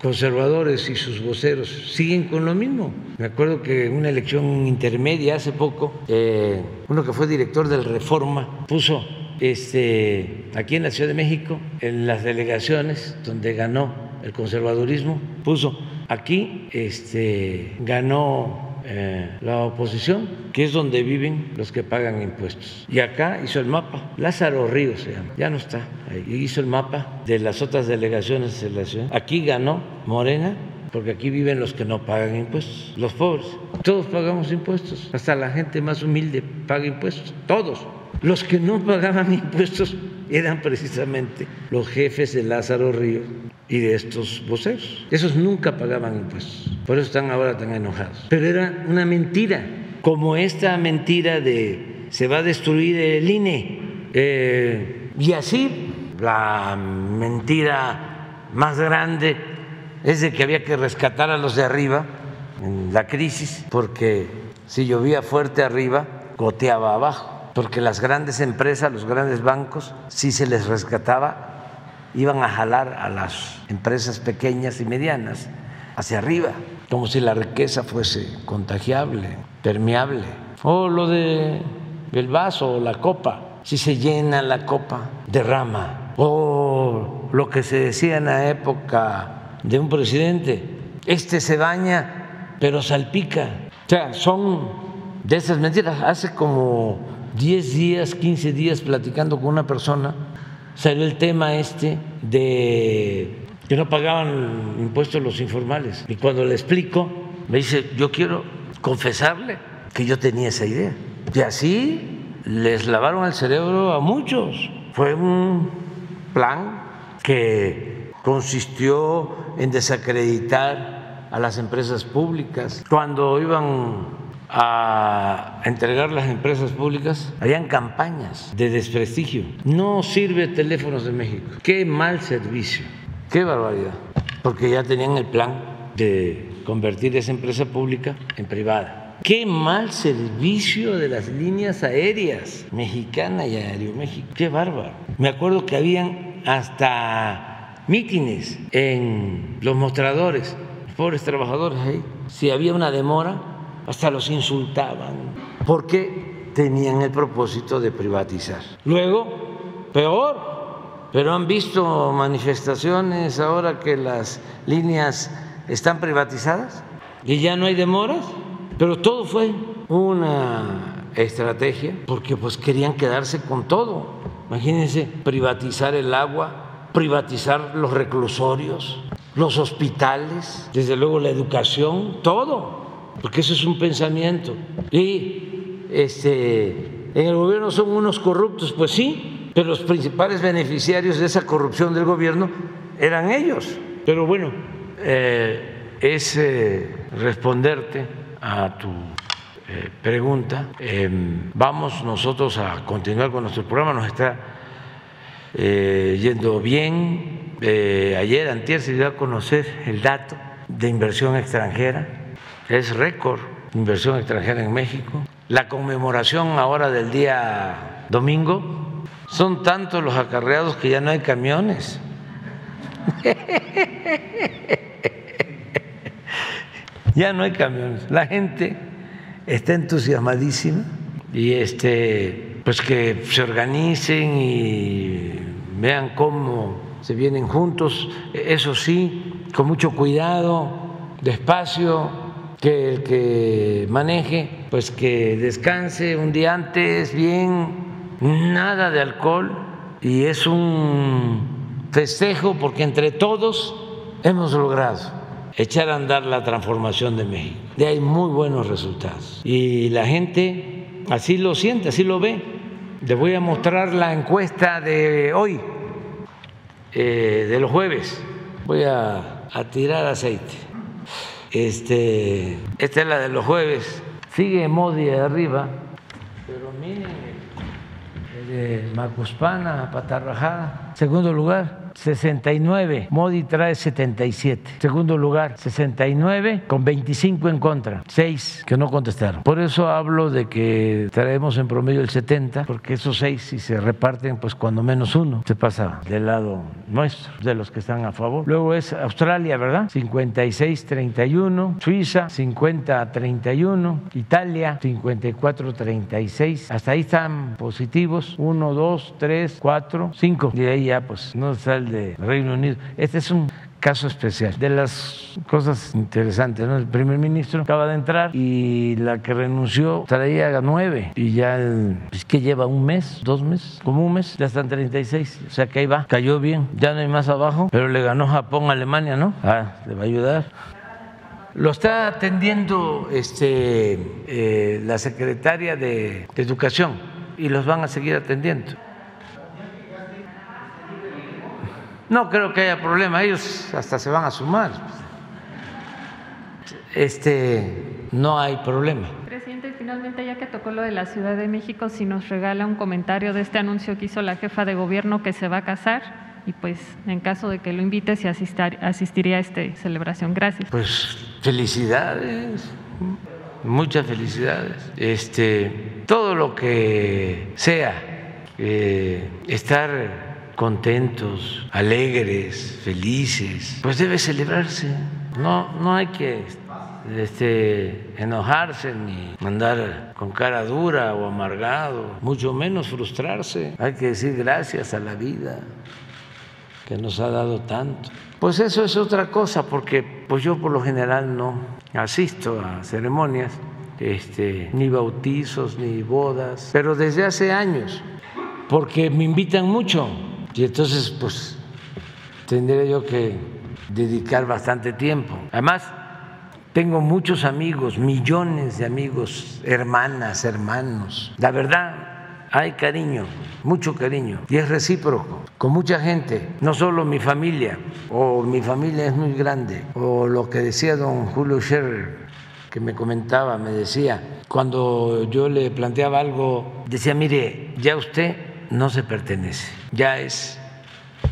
conservadores y sus voceros siguen con lo mismo. Me acuerdo que en una elección intermedia hace poco, eh, uno que fue director del Reforma puso este, aquí en la Ciudad de México, en las delegaciones donde ganó el conservadurismo, puso aquí este, ganó eh, la oposición, que es donde viven los que pagan impuestos. Y acá hizo el mapa, Lázaro Ríos se llama, ya no está ahí, hizo el mapa de las otras delegaciones de la ciudad. Aquí ganó Morena, porque aquí viven los que no pagan impuestos, los pobres. Todos pagamos impuestos, hasta la gente más humilde paga impuestos, todos. Los que no pagaban impuestos eran precisamente los jefes de Lázaro Ríos y de estos voceros. Esos nunca pagaban impuestos, por eso están ahora tan enojados. Pero era una mentira, como esta mentira de se va a destruir el INE. Eh, y así la mentira más grande es de que había que rescatar a los de arriba en la crisis, porque si llovía fuerte arriba, goteaba abajo porque las grandes empresas, los grandes bancos, si se les rescataba, iban a jalar a las empresas pequeñas y medianas hacia arriba, como si la riqueza fuese contagiable, permeable. O lo de el vaso o la copa, si se llena la copa, derrama. O lo que se decía en la época de un presidente, este se baña pero salpica. O sea, son de esas mentiras. Hace como 10 días, 15 días platicando con una persona, salió el tema este de que no pagaban impuestos los informales. Y cuando le explico, me dice, yo quiero confesarle que yo tenía esa idea. Y así les lavaron el cerebro a muchos. Fue un plan que consistió en desacreditar a las empresas públicas. Cuando iban a entregar las empresas públicas, habían campañas de desprestigio. No sirve Teléfonos de México. Qué mal servicio, qué barbaridad. Porque ya tenían el plan de convertir esa empresa pública en privada. Qué mal servicio de las líneas aéreas mexicana y Aeroméxico. Qué bárbaro. Me acuerdo que habían hasta mítines en los mostradores, pobres trabajadores ahí. Si había una demora, hasta los insultaban, porque tenían el propósito de privatizar. Luego, peor, pero han visto manifestaciones ahora que las líneas están privatizadas. Y ya no hay demoras, pero todo fue una estrategia porque pues querían quedarse con todo. Imagínense privatizar el agua, privatizar los reclusorios, los hospitales, desde luego la educación, todo porque eso es un pensamiento. Y este, en el gobierno son unos corruptos, pues sí, pero los principales beneficiarios de esa corrupción del gobierno eran ellos. Pero bueno, eh, es eh, responderte a tu eh, pregunta. Em, vamos nosotros a continuar con nuestro programa, nos está yendo bien. ayer, antier, se dio a conocer el dato de inversión extranjera, es récord inversión extranjera en México. La conmemoración ahora del día domingo, son tantos los acarreados que ya no hay camiones. ya no hay camiones. La gente está entusiasmadísima y este pues que se organicen y vean cómo se vienen juntos, eso sí, con mucho cuidado, despacio, que el que maneje, pues que descanse un día antes, bien, nada de alcohol, y es un festejo porque entre todos hemos logrado echar a andar la transformación de México. De ahí muy buenos resultados. Y la gente así lo siente, así lo ve. Les voy a mostrar la encuesta de hoy, eh, de los jueves. Voy a a tirar aceite. Este, esta es la de los jueves. Sigue Modi arriba, pero miren, de Macuspana, Patarrajada, segundo lugar. 69. Modi trae 77. Segundo lugar, 69 con 25 en contra. 6 que no contestaron. Por eso hablo de que traemos en promedio el 70, porque esos 6 si se reparten, pues cuando menos uno se pasa del lado nuestro, de los que están a favor. Luego es Australia, ¿verdad? 56-31. Suiza, 50-31. Italia, 54-36. Hasta ahí están positivos. 1, 2, 3, 4, 5. Y ahí ya, pues, no sale de Reino Unido. Este es un caso especial. De las cosas interesantes, ¿no? El primer ministro acaba de entrar y la que renunció traía nueve y ya es que lleva un mes, dos meses, como un mes, ya están 36. O sea que ahí va, cayó bien, ya no hay más abajo, pero le ganó Japón a Alemania, ¿no? Ah, le va a ayudar. Lo está atendiendo este, eh, la secretaria de Educación y los van a seguir atendiendo. No creo que haya problema, ellos hasta se van a sumar. Este, no hay problema. Presidente, finalmente ya que tocó lo de la Ciudad de México, si nos regala un comentario de este anuncio que hizo la jefa de gobierno que se va a casar y pues en caso de que lo invite, si asistiría a esta celebración. Gracias. Pues felicidades, muchas felicidades. Este, todo lo que sea eh, estar contentos, alegres, felices, pues debe celebrarse. No, no hay que este, enojarse ni andar con cara dura o amargado, mucho menos frustrarse. Hay que decir gracias a la vida que nos ha dado tanto. Pues eso es otra cosa, porque pues yo por lo general no asisto a ceremonias, este, ni bautizos, ni bodas, pero desde hace años, porque me invitan mucho y entonces, pues, tendría yo que dedicar bastante tiempo. Además, tengo muchos amigos, millones de amigos, hermanas, hermanos. La verdad, hay cariño, mucho cariño, y es recíproco, con mucha gente, no solo mi familia, o mi familia es muy grande, o lo que decía don Julio Scherer, que me comentaba, me decía, cuando yo le planteaba algo, decía, mire, ya usted no se pertenece, ya es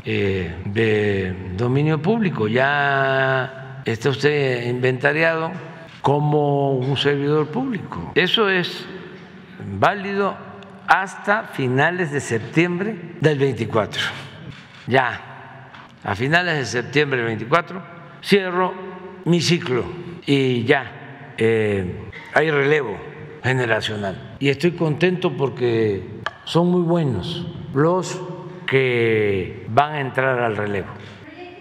eh, de dominio público, ya está usted inventariado como un servidor público. Eso es válido hasta finales de septiembre del 24. Ya, a finales de septiembre del 24 cierro mi ciclo y ya eh, hay relevo generacional. Y estoy contento porque son muy buenos los que van a entrar al relevo.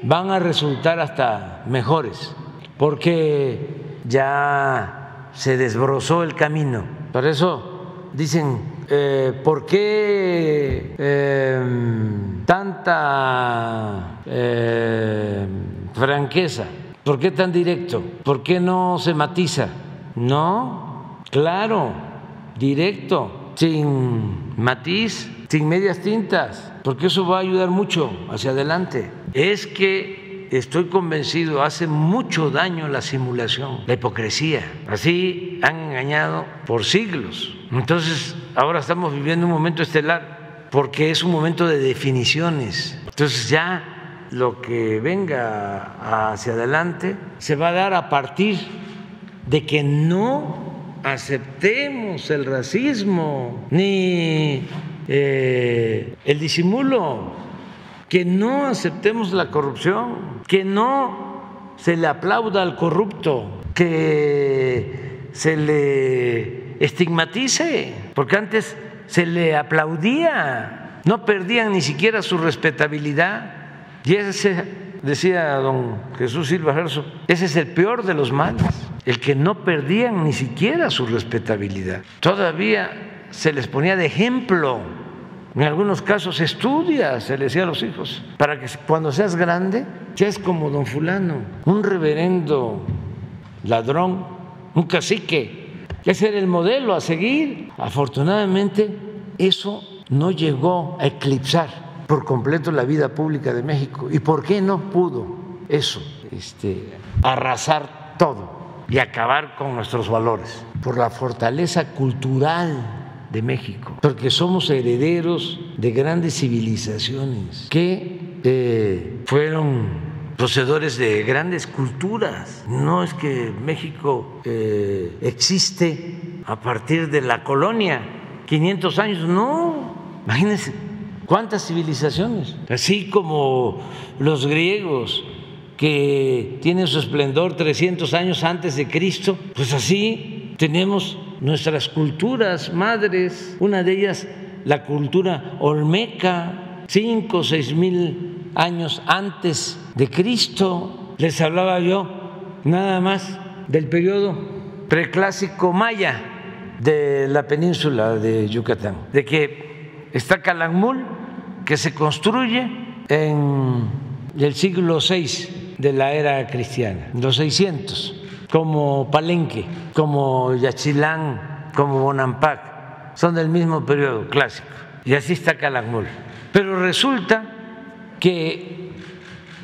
Van a resultar hasta mejores porque ya se desbrozó el camino. Por eso dicen, eh, ¿por qué em, tanta eh, franqueza? ¿Por qué tan directo? ¿Por qué no se matiza? No, claro, directo, sin matiz, sin medias tintas, porque eso va a ayudar mucho hacia adelante. Es que estoy convencido, hace mucho daño la simulación, la hipocresía. Así han engañado por siglos. Entonces, ahora estamos viviendo un momento estelar porque es un momento de definiciones. Entonces ya lo que venga hacia adelante se va a dar a partir de que no aceptemos el racismo ni eh, el disimulo, que no aceptemos la corrupción, que no se le aplauda al corrupto, que se le estigmatice, porque antes se le aplaudía, no perdían ni siquiera su respetabilidad y ese, decía don Jesús Silva Gerso, ese es el peor de los males, el que no perdían ni siquiera su respetabilidad. Todavía se les ponía de ejemplo. En algunos casos estudia, se le decía a los hijos, para que cuando seas grande seas como don fulano, un reverendo ladrón, un cacique. Ese era el modelo a seguir. Afortunadamente eso no llegó a eclipsar por completo la vida pública de México. ¿Y por qué no pudo eso, este, arrasar todo y acabar con nuestros valores? Por la fortaleza cultural de México, porque somos herederos de grandes civilizaciones que eh, fueron poseedores de grandes culturas. No es que México eh, existe a partir de la colonia, 500 años, no, imagínense ¿Cuántas civilizaciones? Así como los griegos que tienen su esplendor 300 años antes de Cristo, pues así tenemos nuestras culturas madres, una de ellas la cultura olmeca, cinco o seis mil años antes de Cristo. Les hablaba yo nada más del periodo preclásico maya de la península de Yucatán, de que está Calakmul que se construye en el siglo VI de la era cristiana, los 600, como Palenque, como Yachilán, como Bonampak, son del mismo periodo clásico. Y así está Calakmul. Pero resulta que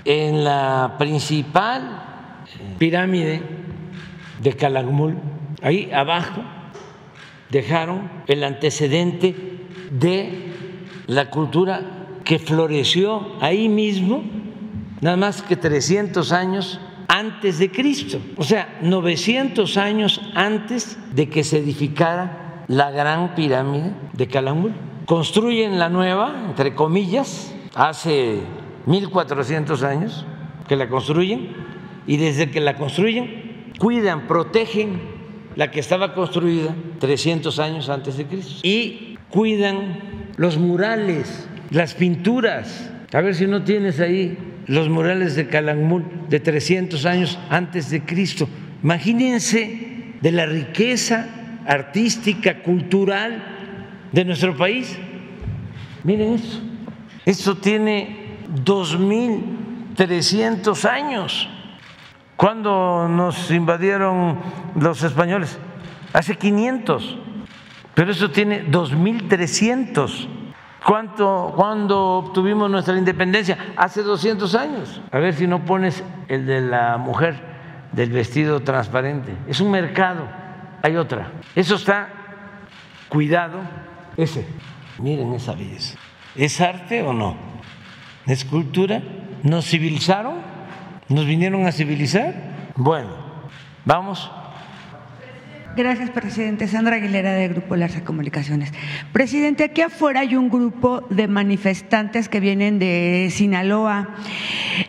en la principal pirámide de Calakmul, ahí abajo, dejaron el antecedente de la cultura que floreció ahí mismo, nada más que 300 años antes de Cristo, o sea, 900 años antes de que se edificara la gran pirámide de Calakmul. Construyen la nueva, entre comillas, hace 1400 años que la construyen y desde que la construyen cuidan, protegen la que estaba construida 300 años antes de Cristo y cuidan los murales, las pinturas. A ver si no tienes ahí los murales de Calakmul de 300 años antes de Cristo. Imagínense de la riqueza artística, cultural de nuestro país. Miren eso. Esto tiene 2.300 años. ¿Cuándo nos invadieron los españoles? Hace 500 pero eso tiene 2.300. ¿Cuánto, ¿Cuándo obtuvimos nuestra independencia? Hace 200 años. A ver si no pones el de la mujer del vestido transparente. Es un mercado. Hay otra. Eso está cuidado. Ese. Miren esa belleza. ¿Es arte o no? ¿Es cultura? ¿Nos civilizaron? ¿Nos vinieron a civilizar? Bueno, vamos Gracias, presidente. Sandra Aguilera, de Grupo Larsa Comunicaciones. Presidente, aquí afuera hay un grupo de manifestantes que vienen de Sinaloa.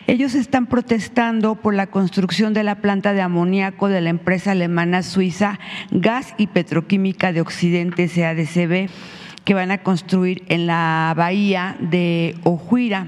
Ellos están protestando por la construcción de la planta de amoníaco de la empresa alemana suiza Gas y Petroquímica de Occidente, CADCB que van a construir en la bahía de Ojuira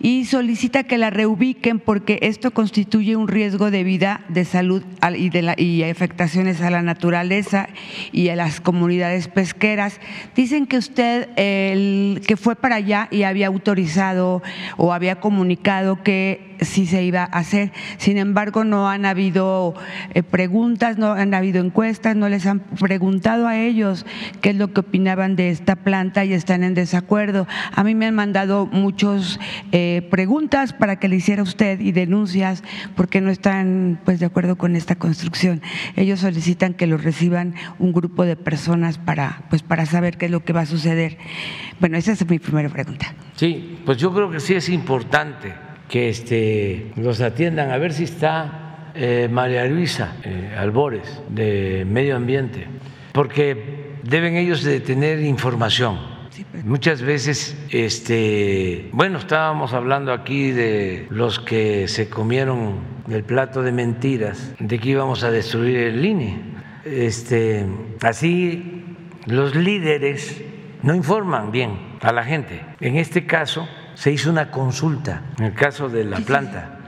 y solicita que la reubiquen porque esto constituye un riesgo de vida, de salud y, de la, y afectaciones a la naturaleza y a las comunidades pesqueras. Dicen que usted el, que fue para allá y había autorizado o había comunicado que sí se iba a hacer. Sin embargo, no han habido eh, preguntas, no han habido encuestas, no les han preguntado a ellos qué es lo que opinaban de esta planta y están en desacuerdo. A mí me han mandado muchas eh, preguntas para que le hiciera usted y denuncias porque no están pues de acuerdo con esta construcción. Ellos solicitan que lo reciban un grupo de personas para pues para saber qué es lo que va a suceder. Bueno, esa es mi primera pregunta. Sí, pues yo creo que sí es importante que este, los atiendan, a ver si está eh, María Luisa eh, Albores de Medio Ambiente, porque deben ellos de tener información. pues. Muchas veces, este, bueno, estábamos hablando aquí de los que se comieron el plato de mentiras, de que íbamos a destruir el INE. Este, así los líderes no informan bien a la gente. En este caso se hizo una consulta, en el caso de la planta.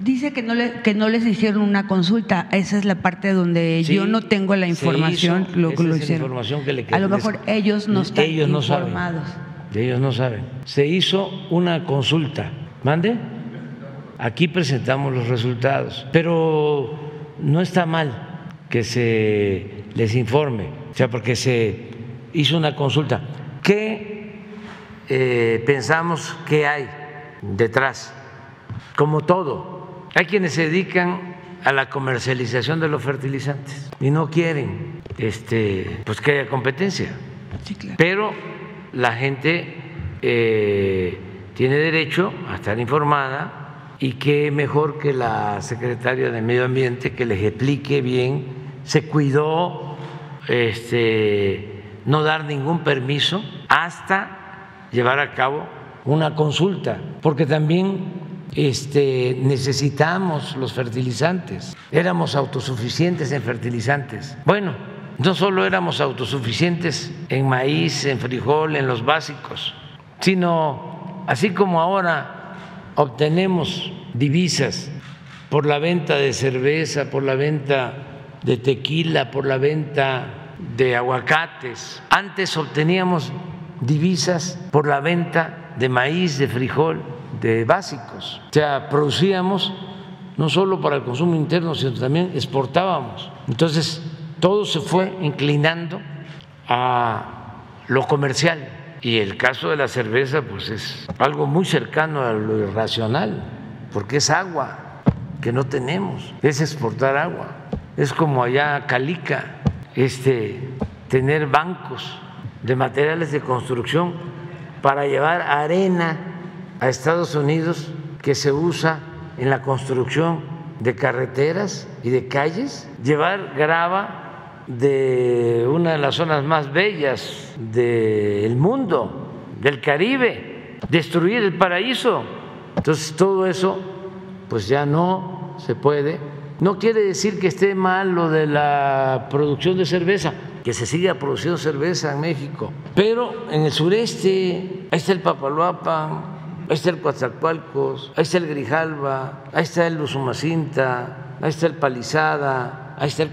Dice que no, le- que no les hicieron una consulta. Esa es la parte donde Sí, yo no tengo la información. hizo, lo, esa lo es la hicieron. información que le A lo mejor ellos no están ellos no saben. informados. Ellos no saben. Se hizo una consulta. ¿Mande? Aquí presentamos los resultados, pero no está mal que se les informe, o sea, porque se hizo una consulta. ¿Qué eh, pensamos que hay detrás? Como todo, hay quienes se dedican a la comercialización de los fertilizantes y no quieren este, pues que haya competencia. Sí, claro. Pero la gente eh, tiene derecho a estar informada y qué mejor que la secretaria de Medio Ambiente que les explique bien, se cuidó este, no dar ningún permiso hasta llevar a cabo una consulta, porque también este, necesitamos los fertilizantes, éramos autosuficientes en fertilizantes. Bueno, no solo éramos autosuficientes en maíz, en frijol, en los básicos, sino así como ahora obtenemos divisas por la venta de cerveza, por la venta de tequila, por la venta de aguacates. Antes obteníamos divisas por la venta de maíz, de frijol, de básicos. O sea, producíamos no solo para el consumo interno, sino también exportábamos. Entonces, todo se fue inclinando a lo comercial. Y el caso de la cerveza, pues es algo muy cercano a lo irracional, porque es agua que no tenemos, es exportar agua. Es como allá Calica, este, tener bancos de materiales de construcción para llevar arena a Estados Unidos que se usa en la construcción de carreteras y de calles, llevar grava de una de las zonas más bellas del mundo, del Caribe, destruir el paraíso. Entonces todo eso pues ya no se puede. No quiere decir que esté mal lo de la producción de cerveza, que se siga produciendo cerveza en México, pero en el sureste, ahí está el Papaloapan, ahí está el Coatzacoalcos, ahí está el Grijalva, ahí está el Usumacinta, ahí está el Palizada, ahí está el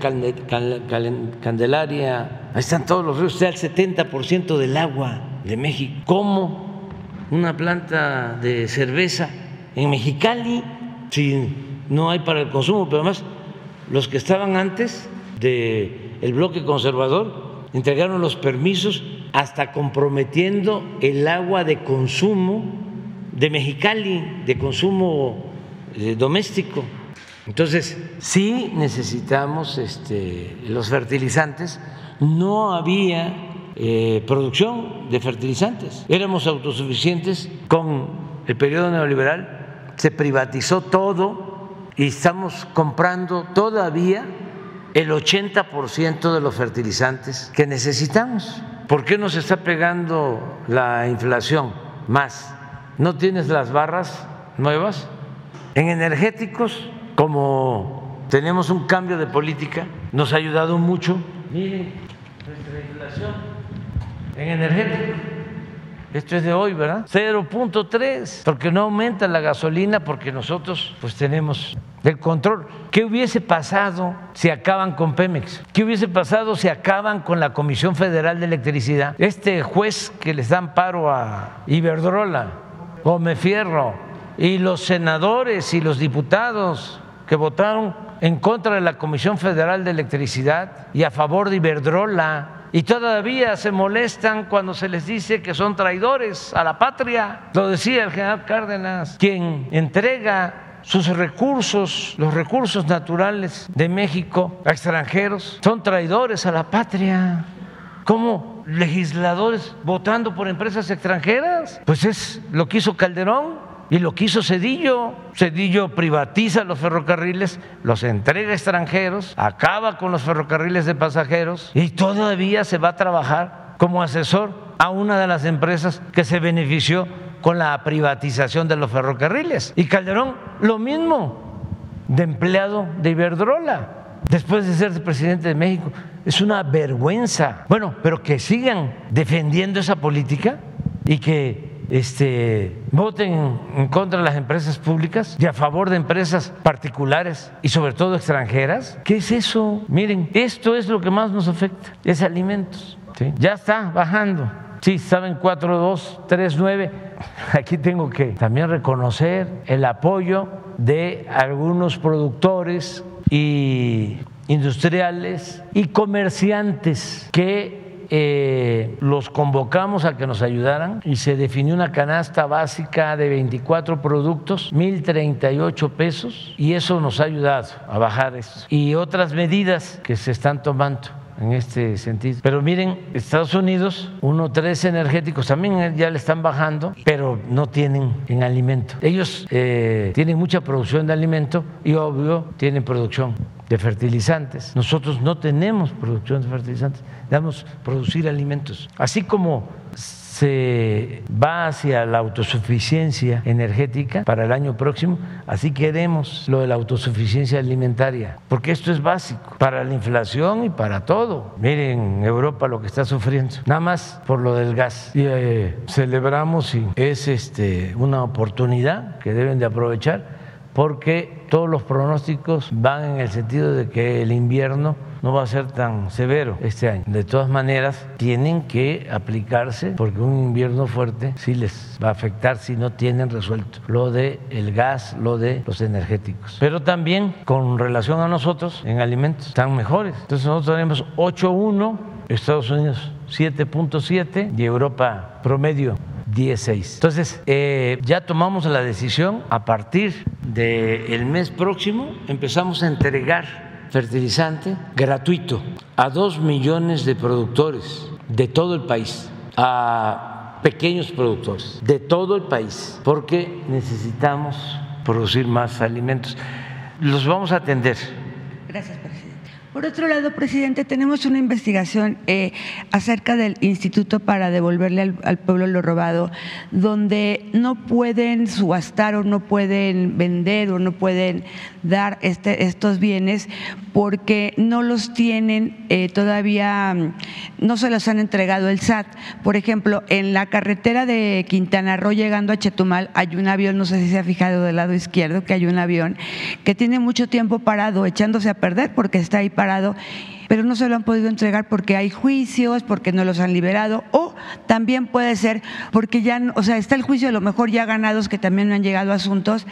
Candelaria, ahí están todos los ríos, está el 70% del agua de México. ¿Cómo una planta de cerveza en Mexicali si no hay para el consumo? Pero además, los que estaban antes del bloque conservador entregaron los permisos hasta comprometiendo el agua de consumo de Mexicali, de consumo eh, doméstico. Entonces, sí necesitamos este, los fertilizantes. No había eh, producción de fertilizantes. Éramos autosuficientes con el periodo neoliberal. Se privatizó todo y estamos comprando todavía el 80% de los fertilizantes que necesitamos. ¿Por qué nos está pegando la inflación más? ¿No tienes las barras nuevas? En energéticos, como tenemos un cambio de política, nos ha ayudado mucho. Miren, nuestra inflación en energético. Esto es de hoy, ¿verdad? 0.3, porque no aumenta la gasolina porque nosotros pues tenemos el control. ¿Qué hubiese pasado si acaban con Pemex? ¿Qué hubiese pasado si acaban con la Comisión Federal de Electricidad? Este juez que les dan paro a Iberdrola, Gómez Fierro, y los senadores y los diputados que votaron en contra de la Comisión Federal de Electricidad y a favor de Iberdrola y todavía se molestan cuando se les dice que son traidores a la patria. Lo decía el general Cárdenas, quien entrega sus recursos, los recursos naturales de México a extranjeros, son traidores a la patria. ¿Cómo legisladores votando por empresas extranjeras? Pues es lo que hizo Calderón y lo que hizo Cedillo. Cedillo privatiza los ferrocarriles, los entrega a extranjeros, acaba con los ferrocarriles de pasajeros y todavía se va a trabajar como asesor a una de las empresas que se benefició con la privatización de los ferrocarriles. Y Calderón, lo mismo, de empleado de Iberdrola, después de ser presidente de México. Es una vergüenza. Bueno, pero que sigan defendiendo esa política y que este, voten en contra de las empresas públicas y a favor de empresas particulares y sobre todo extranjeras. ¿Qué es eso? Miren, esto es lo que más nos afecta, es alimentos. Ya está bajando. Sí, saben 4239. Aquí tengo que también reconocer el apoyo de algunos productores y industriales y comerciantes que eh, los convocamos a que nos ayudaran y se definió una canasta básica de 24 productos, 1.038 pesos, y eso nos ha ayudado a bajar esto. Y otras medidas que se están tomando en este sentido. Pero miren, Estados Unidos, uno, tres energéticos también ya le están bajando, pero no tienen en alimento. Ellos eh, tienen mucha producción de alimento y obvio tienen producción de fertilizantes. Nosotros no tenemos producción de fertilizantes, debemos producir alimentos. Así como se va hacia la autosuficiencia energética para el año próximo, así queremos lo de la autosuficiencia alimentaria, porque esto es básico para la inflación y para todo. Miren Europa lo que está sufriendo, nada más por lo del gas. Eh, celebramos y es este, una oportunidad que deben de aprovechar porque todos los pronósticos van en el sentido de que el invierno no va a ser tan severo este año. De todas maneras, tienen que aplicarse porque un invierno fuerte sí les va a afectar si no tienen resuelto lo de el gas, lo de los energéticos. Pero también con relación a nosotros en alimentos están mejores. Entonces nosotros tenemos 8.1, Estados Unidos 7.7 y Europa promedio 16. Entonces, eh, ya tomamos la decisión, a partir del mes próximo empezamos a entregar fertilizante gratuito a dos millones de productores de todo el país, a pequeños productores de todo el país, porque necesitamos producir más alimentos. Los vamos a atender. Gracias, presidente. Por otro lado, presidente, tenemos una investigación eh, acerca del Instituto para devolverle al, pueblo lo robado, donde no pueden subastar o no pueden vender o no pueden dar este, estos bienes porque no los tienen eh, todavía, no se los han entregado el SAT. Por ejemplo, en la carretera de Quintana Roo llegando a Chetumal hay un avión, no sé si se ha fijado del lado izquierdo, que hay un avión que tiene mucho tiempo parado, echándose a perder porque está ahí parado pero no se lo han podido entregar porque hay juicios, porque no los han liberado, o también puede ser porque ya, o sea, está el juicio a lo mejor ya ganados, que también no han llegado asuntos,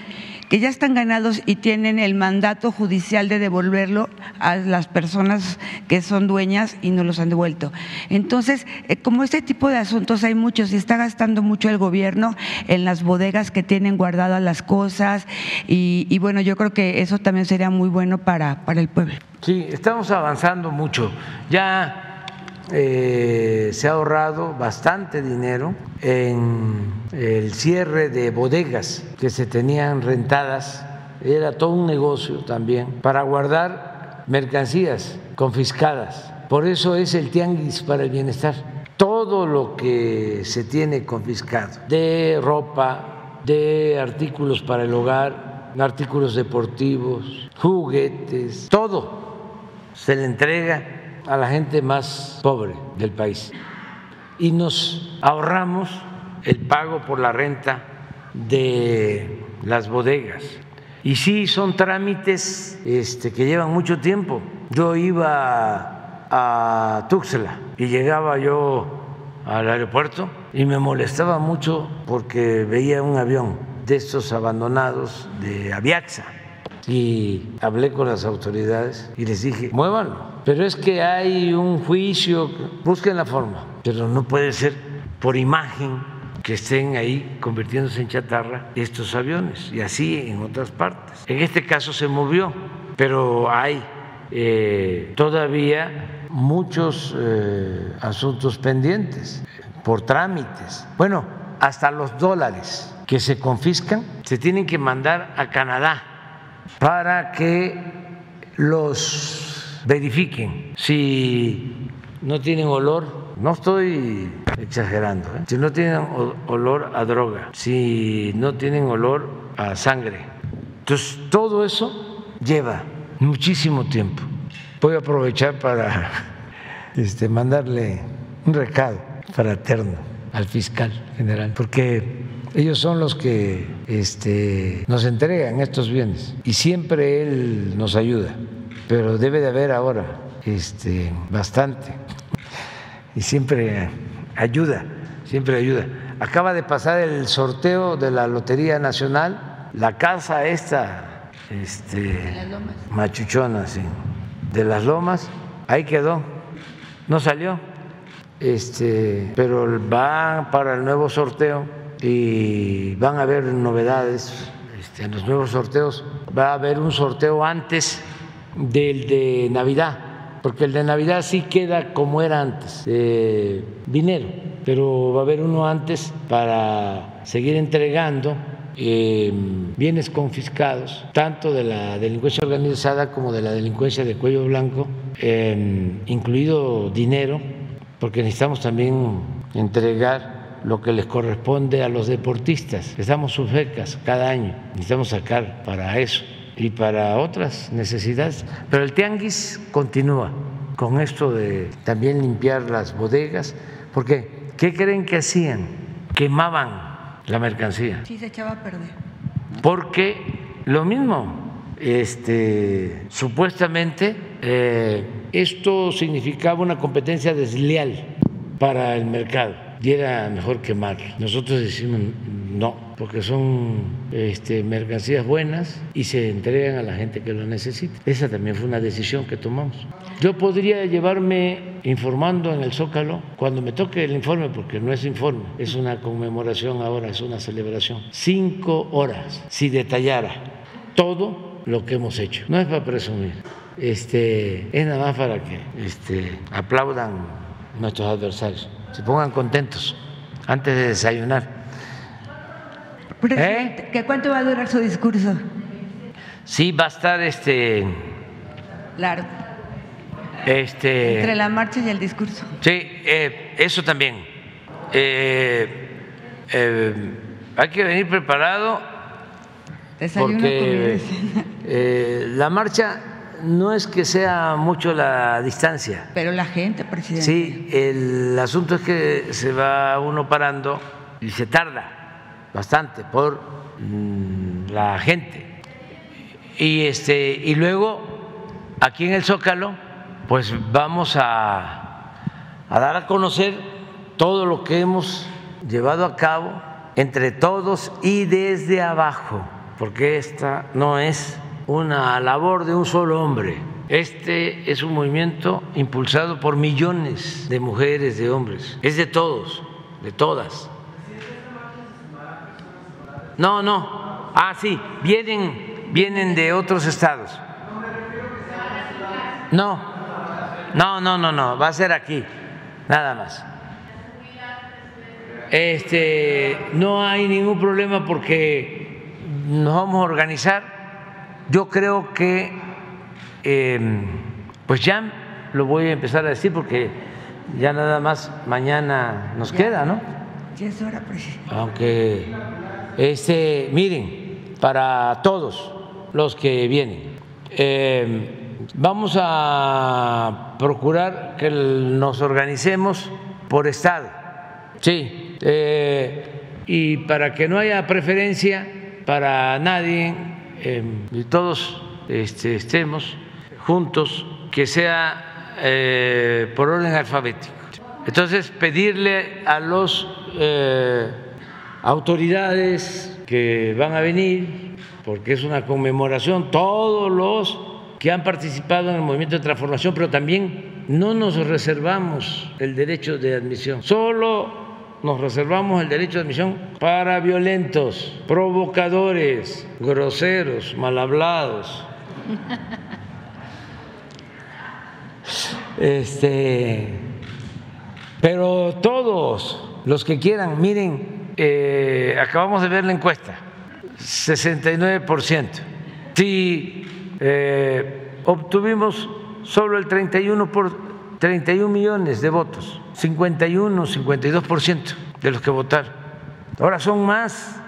que ya están ganados y tienen el mandato judicial de devolverlo a las personas que son dueñas y no los han devuelto. Entonces, eh, como este tipo de asuntos hay muchos y está gastando mucho el gobierno en las bodegas que tienen guardadas las cosas y, bueno, yo creo que eso también sería muy bueno para, para el pueblo. Sí, estamos avanzando mucho. Ya eh, se ha ahorrado bastante dinero en el cierre de bodegas que se tenían rentadas. Era todo un negocio también para guardar mercancías confiscadas. Por eso es el tianguis para el bienestar. Todo lo que se tiene confiscado, de ropa, de artículos para el hogar, artículos deportivos, juguetes, todo se le entrega a la gente más pobre del país y nos ahorramos el pago por la renta de las bodegas. Y sí, son trámites este, que llevan mucho tiempo. Yo iba a Tuxtla y llegaba yo al aeropuerto y me molestaba mucho porque veía un avión de estos abandonados de Aviaxa y hablé con las autoridades y les dije, muévanlo. Pero es que hay un juicio, busquen la forma, pero no puede ser por imagen que estén ahí convirtiéndose en chatarra estos aviones y así en otras partes. En este caso se movió, pero hay eh, todavía muchos eh, asuntos pendientes por trámites. Bueno, hasta los dólares que se confiscan se tienen que mandar a Canadá para que los verifiquen si no tienen olor, no estoy exagerando, ¿eh? si no tienen olor a droga, si no tienen olor a sangre. Entonces, todo eso lleva muchísimo tiempo. Voy a aprovechar para este, mandarle un recado fraterno al fiscal general, porque ellos son los que este, nos entregan estos bienes y siempre él nos ayuda, pero debe de haber ahora este, bastante. Y siempre ayuda, siempre ayuda. Acaba de pasar el sorteo de la Lotería Nacional, la casa esta, este, machuchona, sí, de las lomas, ahí quedó, no salió, este, pero va para el nuevo sorteo y van a haber novedades este, en los nuevos sorteos. Va a haber un sorteo antes del de Navidad, porque el de Navidad sí queda como era antes, dinero, pero va a haber uno antes para seguir entregando eh, bienes confiscados, tanto de la delincuencia organizada como de la delincuencia de cuello blanco, eh, incluido dinero, porque necesitamos también entregar lo que les corresponde a los deportistas. Les damos sus becas cada año, necesitamos sacar para eso y para otras necesidades. Pero el tianguis continúa con esto de también limpiar las bodegas, porque ¿qué creen que hacían? Quemaban la mercancía. Sí, se echaba a perder. Porque lo mismo, este, supuestamente eh, esto significaba una competencia desleal para el mercado y era mejor quemar. Nosotros decimos no, porque son este, mercancías buenas y se entregan a la gente que lo necesita. Esa también fue una decisión que tomamos. Yo podría llevarme informando en el Zócalo cuando me toque el informe, porque no es informe, es una conmemoración ahora, es una celebración. Cinco horas, si detallara todo lo que hemos hecho. No es para presumir, este, es nada más para que este, aplaudan nuestros adversarios se pongan contentos antes de desayunar. ¿Eh? ¿qué ¿cuánto va a durar su discurso? Sí, va a estar este. Largo. Este. Entre la marcha y el discurso. Sí, eh, eso también. Eh, hay que venir preparado. Desayuno, porque la marcha no es que sea mucho la distancia. Pero la gente, presidente. Sí, el asunto es que se va uno parando y se tarda bastante por mm, la gente. Y este y luego aquí en el Zócalo pues vamos a, a dar a conocer todo lo que hemos llevado a cabo entre todos y desde abajo, porque esta no es una labor de un solo hombre. Este es un movimiento impulsado por millones de mujeres, de hombres. Es de todos, de todas. No, no. Ah, sí, vienen, vienen de otros estados. No, no, no, no, no. Va a ser aquí, nada más. Este, no hay ningún problema porque nos vamos a organizar yo creo que, em, pues ya lo voy a empezar a decir porque ya nada más mañana nos queda, ¿no? Ya es hora, presidente. Aunque, este, miren, para todos los que vienen, em, vamos a procurar que nos organicemos por estado, sí, eh, y para que no haya preferencia para nadie y todos este, estemos juntos, que sea eh, por orden alfabético. Entonces, pedirle a las eh, autoridades que van a venir, porque es una conmemoración, todos los que han participado en el movimiento de transformación, pero también no nos reservamos el derecho de admisión, solo nos reservamos el derecho de admisión para violentos, provocadores, groseros, mal hablados. Este, pero todos los que quieran, miren, eh, acabamos de ver la encuesta, 69%. Si eh, obtuvimos solo el 31 por 31 millones de votos, 51, 52% de los que votaron. Ahora son más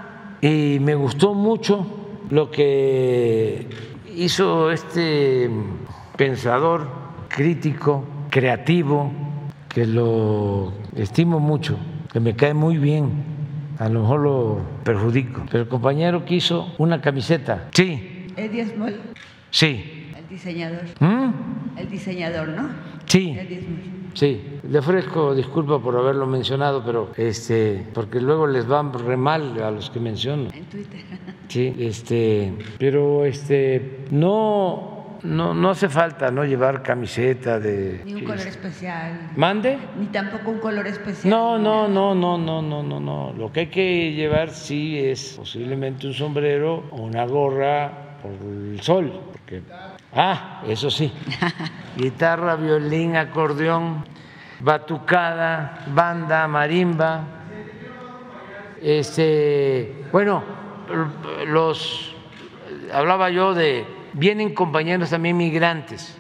y me gustó mucho lo que hizo este pensador crítico, creativo, que lo estimo mucho, que me cae muy bien, a lo mejor lo perjudico, pero el compañero quiso una camiseta. Sí. Eddie Small. Sí. Diseñador. ¿Mm? El diseñador, ¿no? Sí. Sí, le ofrezco disculpa por haberlo mencionado, pero este, porque luego les va re mal a los que menciono. En Twitter. Sí, este, pero este, no, no, no hace falta no llevar camiseta de. Ni un color especial. ¿Mande? Ni tampoco un color especial. No, no, no, no, no, no, no, no. Lo que hay que llevar sí es posiblemente un sombrero o una gorra por el sol, porque Ah, eso sí. Guitarra, violín, acordeón, batucada, banda, marimba. Este, bueno, los hablaba yo de vienen compañeros también migrantes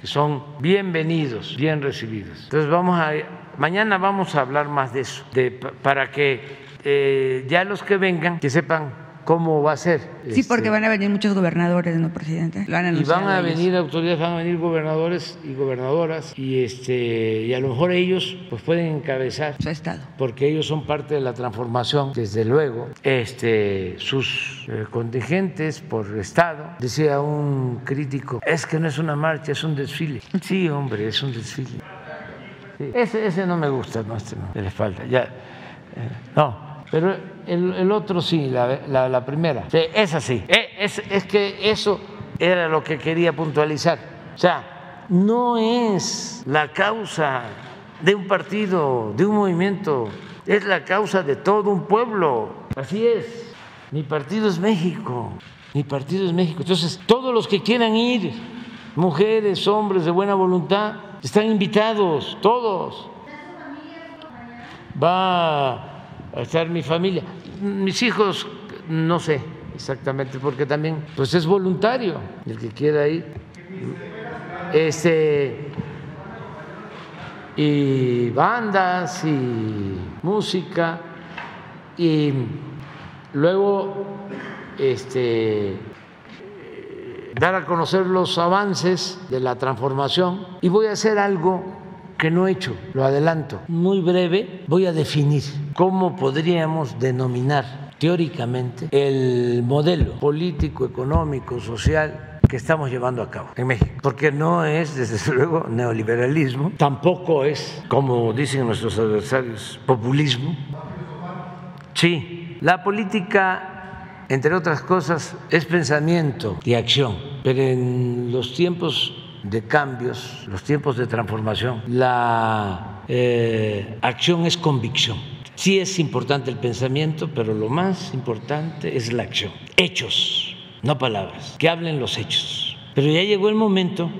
que son bienvenidos, bien recibidos. Entonces vamos a mañana vamos a hablar más de eso, de, para que eh, ya los que vengan que sepan cómo va a ser. Sí, porque este, van a venir muchos gobernadores, ¿no, presidente? y van a venir autoridades, van a venir gobernadores y gobernadoras y este y a lo mejor ellos pues pueden encabezar su estado, porque ellos son parte de la transformación, desde luego. Este sus eh, contingentes por estado, decía un crítico, es que no es una marcha, es un desfile. Sí, hombre, es un desfile. ese, ese no me gusta, no, este no, de la espalda. Ya, eh, no, pero el, otro sí, la, primera. es así. E, es, es que eso era lo que quería puntualizar. O sea, no es la causa de un partido, de un movimiento, es la causa de todo un pueblo. Así es. Mi partido es México. Mi partido es México. Entonces, todos los que quieran ir, mujeres, hombres de buena voluntad, están invitados, todos. Va a estar mi familia. Mis hijos, no sé exactamente, porque también pues es voluntario el que quiera ir. Este, y bandas y música y luego este dar a conocer los avances de la transformación y voy a hacer algo que no he hecho, lo adelanto. Muy breve voy a definir cómo podríamos denominar teóricamente el modelo político, económico, social que estamos llevando a cabo en México, porque no es, desde luego, neoliberalismo, tampoco es, como dicen nuestros adversarios, populismo. Sí, la política, entre otras cosas, es pensamiento y acción, pero en los tiempos de cambios, los tiempos de transformación, la eh, acción es convicción. Sí es importante el pensamiento, pero lo más importante es la acción. Hechos, no palabras, que hablen los hechos. Pero ya llegó el momento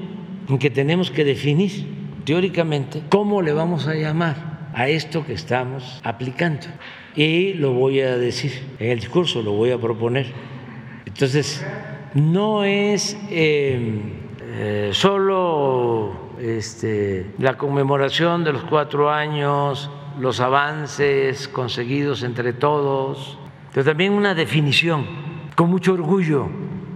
en que tenemos que definir teóricamente cómo le vamos a llamar a esto que estamos aplicando. Y lo voy a decir en el discurso, lo voy a proponer. Entonces, no es eh, eh, solo este, la conmemoración de los cuatro años, los avances conseguidos entre todos, pero también una definición con mucho orgullo,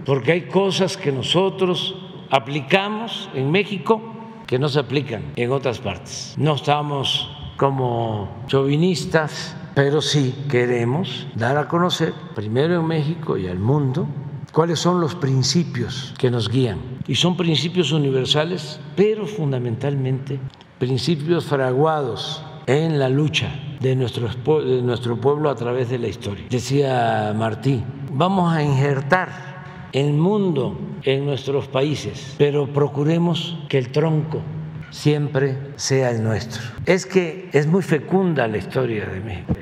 porque hay cosas que nosotros aplicamos en México que no se aplican en otras partes. No estamos como chauvinistas, pero sí queremos dar a conocer, primero en México y al mundo, cuáles son los principios que nos guían. Y son principios universales, pero fundamentalmente principios fraguados en la lucha de nuestro, de nuestro pueblo a través de la historia. Decía Martí, vamos a injertar el mundo en nuestros países, pero procuremos que el tronco siempre sea el nuestro. Es que es muy fecunda la historia de México.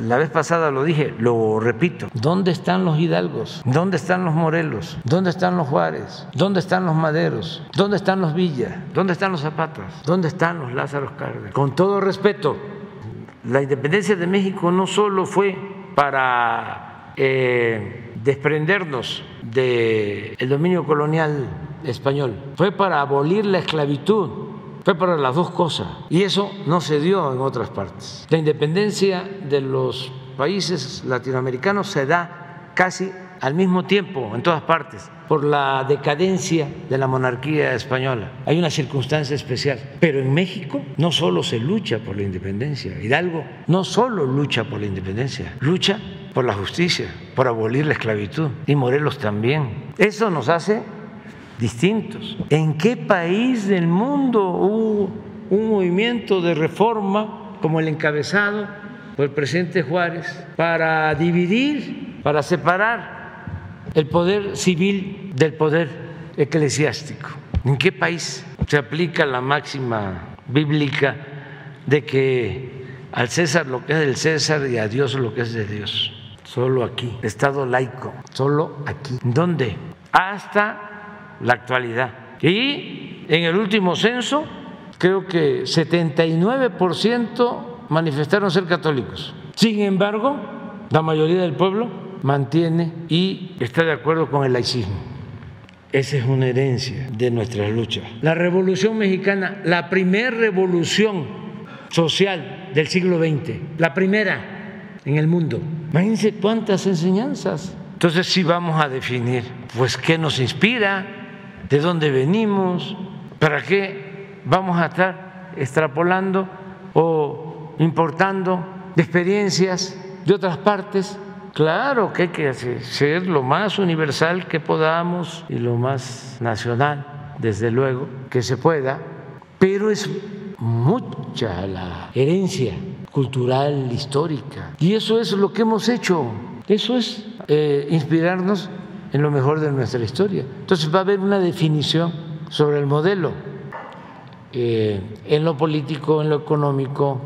La vez pasada lo dije, lo repito. ¿Dónde están los Hidalgos? ¿Dónde están los Morelos? ¿Dónde están los Juárez? ¿Dónde están los Maderos? ¿Dónde están los Villa? ¿Dónde están los Zapatas? ¿Dónde están los Lázaros Cárdenas? Con todo respeto, la independencia de México no solo fue para eh, desprendernos del dominio colonial español, fue para abolir la esclavitud fue para las dos cosas. Y eso no se dio en otras partes. La independencia de los países latinoamericanos se da casi al mismo tiempo en todas partes por la decadencia de la monarquía española. Hay una circunstancia especial. Pero en México no solo se lucha por la independencia, Hidalgo no solo lucha por la independencia, lucha por la justicia, por abolir la esclavitud. Y Morelos también. Eso nos hace distintos. ¿En qué país del mundo hubo un movimiento de reforma como el encabezado por el presidente Juárez para dividir, para separar el poder civil del poder eclesiástico? ¿En qué país se aplica la máxima bíblica de que al César lo que es del César y a Dios lo que es de Dios? Solo aquí, Estado laico, solo aquí. ¿Dónde? Hasta la actualidad. Y en el último censo, creo que 79% manifestaron ser católicos. Sin embargo, la mayoría del pueblo mantiene y está de acuerdo con el laicismo. Esa es una herencia de nuestras luchas. La Revolución Mexicana, la primera revolución social del siglo XX, la primera en el mundo. Imagínense cuántas enseñanzas. Entonces sí vamos a definir, pues, qué nos inspira, de dónde venimos, para qué vamos a estar extrapolando o importando experiencias de otras partes. Claro que hay que ser lo más universal que podamos y lo más nacional, desde luego, que se pueda, pero es mucha la herencia cultural, histórica. Y eso es lo que hemos hecho, eso es eh, inspirarnos en lo mejor de nuestra historia. Entonces va a haber una definición sobre el modelo eh, en lo político, en lo económico,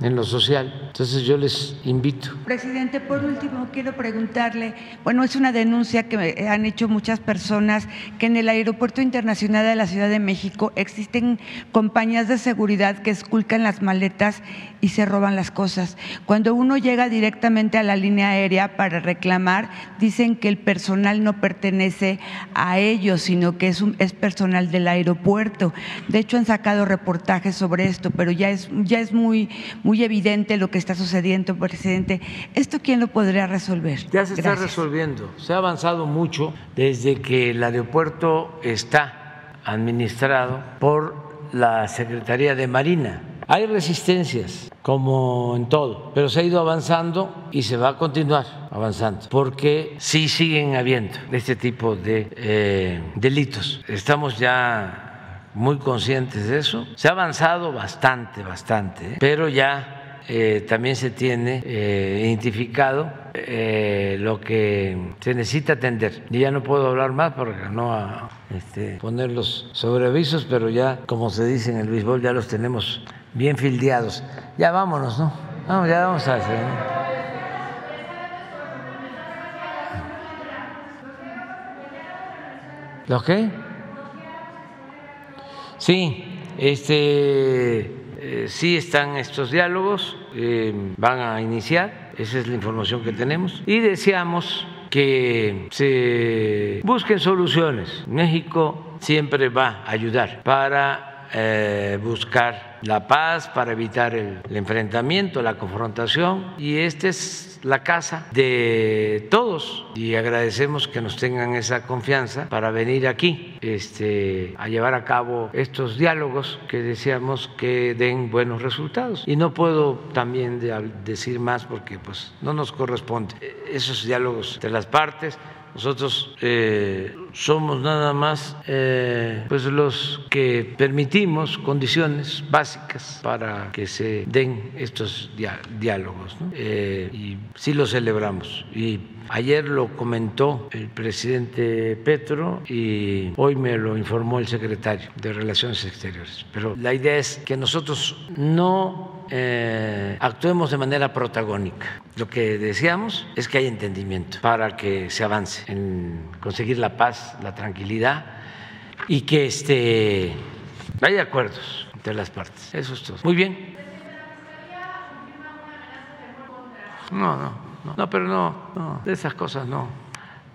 en lo social. Entonces yo les invito. Presidente, por último quiero preguntarle, bueno, es una denuncia que han hecho muchas personas que en el Aeropuerto Internacional de la Ciudad de México existen compañías de seguridad que esculcan las maletas y se roban las cosas. Cuando uno llega directamente a la línea aérea para reclamar, dicen que el personal no pertenece a ellos, sino que es, un, es personal del aeropuerto. De hecho, han sacado reportajes sobre esto, pero ya es, ya es muy, muy evidente lo que está sucediendo, presidente. ¿Esto quién lo podría resolver? Ya se está resolviendo. Se ha avanzado mucho desde que el aeropuerto está administrado por la Secretaría de Marina. Hay resistencias, como en todo, pero se ha ido avanzando y se va a continuar avanzando, porque sí siguen habiendo este tipo de eh, delitos. Estamos ya muy conscientes de eso. Se ha avanzado bastante, bastante, pero ya eh, también se tiene eh, identificado eh, lo que se necesita atender. Y ya no puedo hablar más porque no a este, poner los sobreavisos, pero ya, como se dice en el béisbol, ya los tenemos bien fildeados. Ya vámonos, ¿no? Vamos, ya vamos a hacer. ¿Los qué? Sí, este eh, sí están estos diálogos, eh, van a iniciar, esa es la información que tenemos, y deseamos que se busquen soluciones. México siempre va a ayudar para eh, buscar la paz, para evitar el, enfrentamiento, la confrontación, y esta es la casa de todos y agradecemos que nos tengan esa confianza para venir aquí este, a llevar a cabo estos diálogos que deseamos que den buenos resultados. Y no puedo también decir más porque pues no nos corresponde esos diálogos de las partes. Nosotros eh, somos nada más eh, pues los que permitimos condiciones básicas para que se den estos diálogos eh, y sí lo celebramos Ayer lo comentó el presidente Petro y hoy me lo informó el secretario de Relaciones Exteriores. Pero la idea es que nosotros no eh, actuemos de manera protagónica. Lo que deseamos es que haya entendimiento para que se avance en conseguir la paz, la tranquilidad y que este, haya acuerdos entre las partes. Eso es todo. Muy bien. No, no. No, pero no, no, de esas cosas no.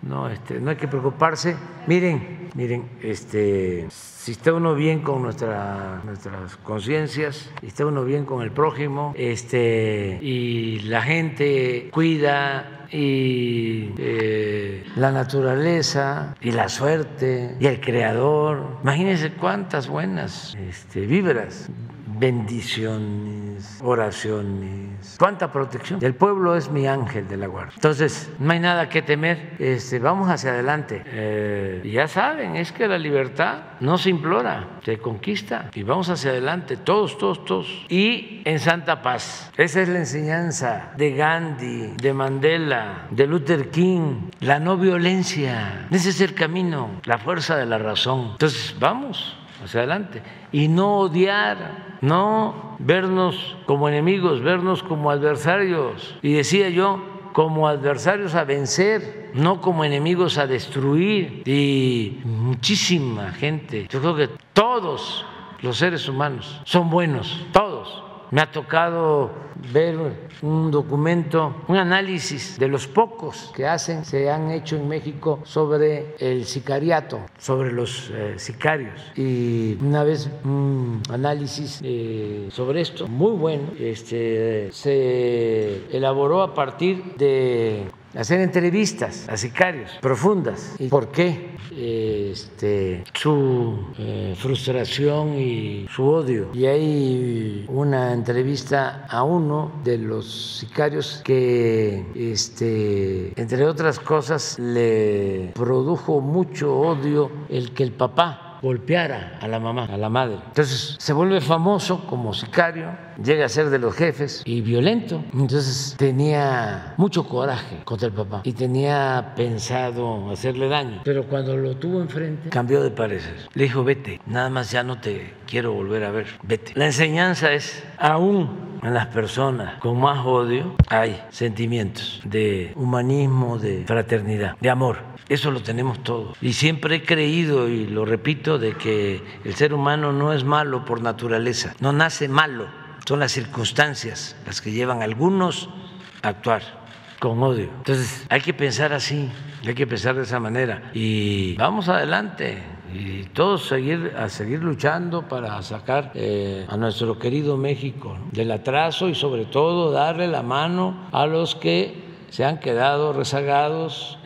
No, este, no hay que preocuparse. Miren, miren, este, si está uno bien con nuestra, nuestras conciencias, si está uno bien con el prójimo, este, y la gente cuida y eh, la naturaleza y la suerte y el creador. Imagínense cuántas buenas este, víveras bendiciones, oraciones, cuánta protección. El pueblo es mi ángel de la guardia. Entonces, no hay nada que temer, este, vamos hacia adelante. Eh, ya saben, es que la libertad no se implora, se conquista y vamos hacia adelante, todos, todos, todos. Y en santa paz. Esa es la enseñanza de Gandhi, de Mandela, de Luther King, la no violencia. Ese es el camino, la fuerza de la razón. Entonces, vamos hacia adelante y no odiar, no vernos como enemigos, vernos como adversarios. Y decía yo, como adversarios a vencer, no como enemigos a destruir. Y muchísima gente, yo creo que todos los seres humanos son buenos, todos me ha tocado ver un documento, un análisis de los pocos que hacen, se han hecho en México sobre el sicariato, sobre los eh, sicarios. Y una vez un análisis eh, sobre esto, muy bueno, este, se elaboró a partir de hacer entrevistas a sicarios profundas. ¿Y por qué? Este, su eh, frustración y su odio. Y hay una entrevista a uno de los sicarios que, este, entre otras cosas, le produjo mucho odio el que el papá golpeara a la mamá, a la madre. Entonces se vuelve famoso como sicario, llega a ser de los jefes y violento. Entonces tenía mucho coraje contra el papá y tenía pensado hacerle daño. Pero cuando lo tuvo enfrente, cambió de parecer. Le dijo, vete, nada más ya no te quiero volver a ver, vete. La enseñanza es, aún en las personas con más odio hay sentimientos de humanismo, de fraternidad, de amor. Eso lo tenemos todos. Y siempre he creído, y lo repito, de que el ser humano no es malo por naturaleza, no nace malo, son las circunstancias las que llevan a algunos a actuar con odio. Entonces hay que pensar así, hay que pensar de esa manera. Y vamos adelante y todos seguir, a seguir luchando para sacar eh, a nuestro querido México del atraso y sobre todo darle la mano a los que se han quedado rezagados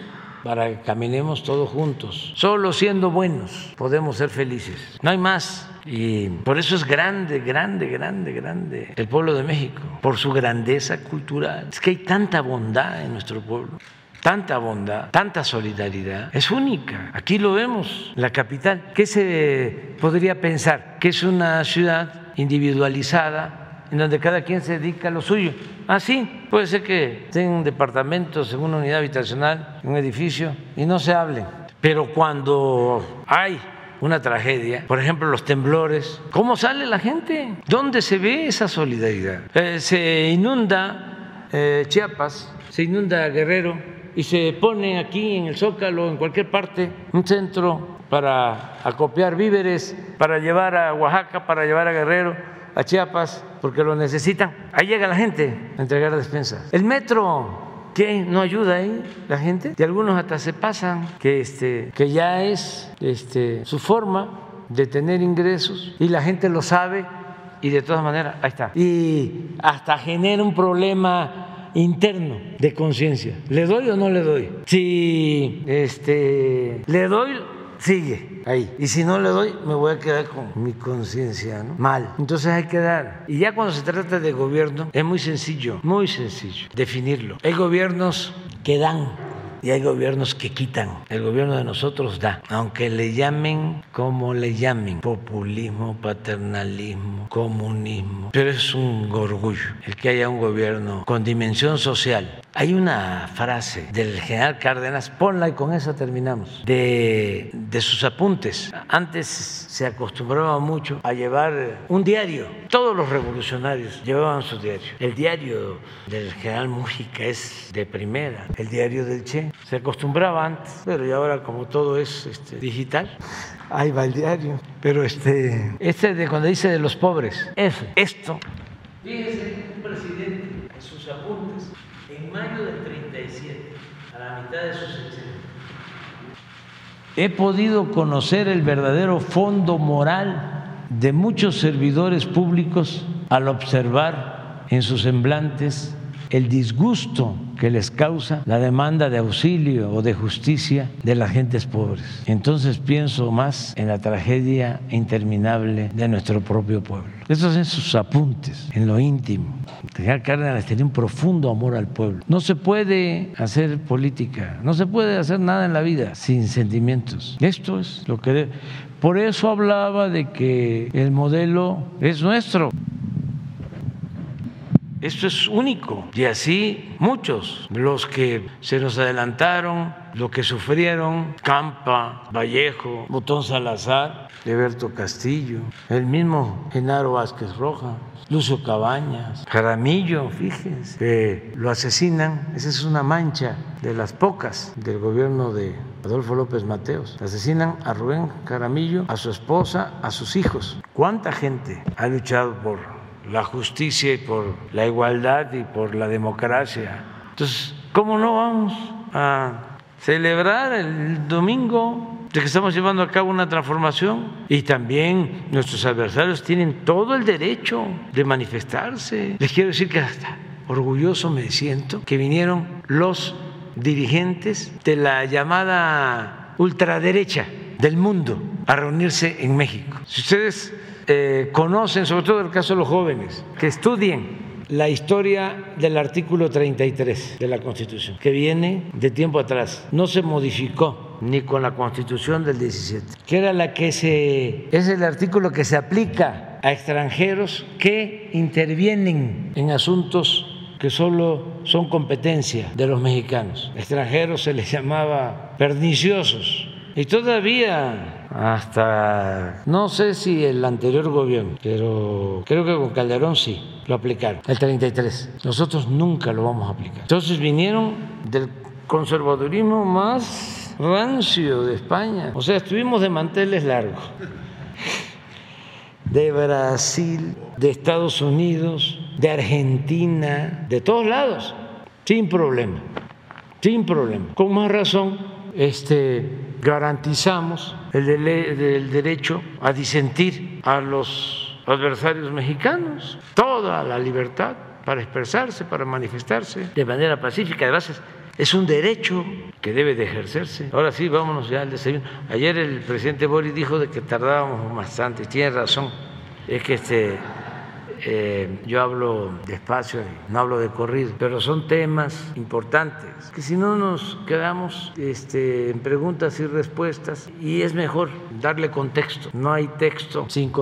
para que caminemos todos juntos. Solo siendo buenos podemos ser felices. No hay más. Y por eso es grande, grande, grande, grande el pueblo de México, por su grandeza cultural. Es que hay tanta bondad en nuestro pueblo tanta bondad, tanta solidaridad, es única. Aquí lo vemos, la capital. ¿Qué se podría pensar? Que es una ciudad individualizada, en donde cada quien se dedica a lo suyo. Ah, sí, puede ser que tengan departamentos en una unidad habitacional, en un edificio, y no se hablen. Pero cuando hay una tragedia, por ejemplo los temblores, ¿cómo sale la gente? ¿Dónde se ve esa solidaridad? Eh, se inunda eh, Chiapas, se inunda Guerrero y se pone aquí en el Zócalo, en cualquier parte, un centro para acopiar víveres, para llevar a Oaxaca, para llevar a Guerrero a Chiapas porque lo necesitan. Ahí llega la gente a entregar despensas. El metro, ¿qué? ¿No ayuda ahí la gente? Y algunos hasta se pasan, que, este, que ya es este, su forma de tener ingresos y la gente lo sabe y de todas maneras, ahí está. Y hasta genera un problema interno de conciencia. ¿Le doy o no le doy? Si este, le doy, sigue ahí. Y si no le doy, me voy a quedar con mi conciencia, ¿no? Mal. Entonces hay que dar. Y ya cuando se trata de gobierno, es muy sencillo, muy sencillo definirlo. Hay gobiernos que dan y hay gobiernos que quitan. El gobierno de nosotros da, aunque le llamen como le llamen, populismo, paternalismo, comunismo, pero es un orgullo el que haya un gobierno con dimensión social. Hay una frase del general Cárdenas, ponla y con esa terminamos, de, de sus apuntes. Antes se acostumbraba mucho a llevar un diario. Todos los revolucionarios llevaban su diario. El diario del general Mújica es de primera. El diario del Che se acostumbraba antes, pero y ahora como todo es este, digital, ahí va el diario. Pero este, este de cuando dice de los pobres, F, esto. Fíjense, un presidente en sus apuntes, mayo del 37, a la mitad de sus sexenio, he podido conocer el verdadero fondo moral de muchos servidores públicos al observar en sus semblantes el disgusto que les causa la demanda de auxilio o de justicia de las gentes pobres. Entonces pienso más en la tragedia interminable de nuestro propio pueblo. Esos son sus apuntes, en lo íntimo. General Cárdenas tenía un profundo amor al pueblo. No se puede hacer política, no se puede hacer nada en la vida sin sentimientos. Esto es lo que... Debe. Por eso hablaba de que el modelo es nuestro. Esto es único. Y así muchos, los que se nos adelantaron, los que sufrieron, Campa, Vallejo, Botón Salazar, Leberto Castillo, el mismo Genaro Vázquez Roja, Lucio Cabañas, Jaramillo, fíjense, que lo asesinan, esa es una mancha de las pocas del gobierno de Adolfo López Mateos. Asesinan a Rubén Jaramillo, a su esposa, a sus hijos. ¿Cuánta gente ha luchado por la justicia y por la igualdad y por la democracia. Entonces, ¿cómo no vamos a celebrar el domingo de que estamos llevando a cabo una transformación? Y también nuestros adversarios tienen todo el derecho de manifestarse. Les quiero decir que hasta orgulloso me siento que vinieron los dirigentes de la llamada ultraderecha del mundo a reunirse en México. Si ustedes eh, conocen, sobre todo el caso de los jóvenes, que estudien la historia del artículo 33 de la Constitución, que viene de tiempo atrás. No se modificó ni con la Constitución del 17, que era la que se es el artículo que se aplica a extranjeros que intervienen en asuntos que solo son competencia de los mexicanos. Extranjeros se les llamaba perniciosos y todavía hasta, no sé si el anterior gobierno, pero creo que con Calderón sí, lo aplicaron, el 33. Nosotros nunca lo vamos a aplicar. Entonces vinieron del conservadurismo más rancio de España. O sea, estuvimos de manteles largos. De Brasil, de Estados Unidos, de Argentina, de todos lados, sin problema, sin problema. Con más razón, este garantizamos el, el derecho a disentir a los adversarios mexicanos, toda la libertad para expresarse, para manifestarse de manera pacífica. Además, es un derecho que debe de ejercerse. Ahora sí, vámonos ya al desayuno. Ayer el presidente Boris dijo de que tardábamos bastante, tiene razón. Es que este eh, yo hablo despacio, no hablo de corrido, pero son temas importantes que si no nos quedamos este, en preguntas y respuestas y es mejor darle contexto. No hay texto sin contexto.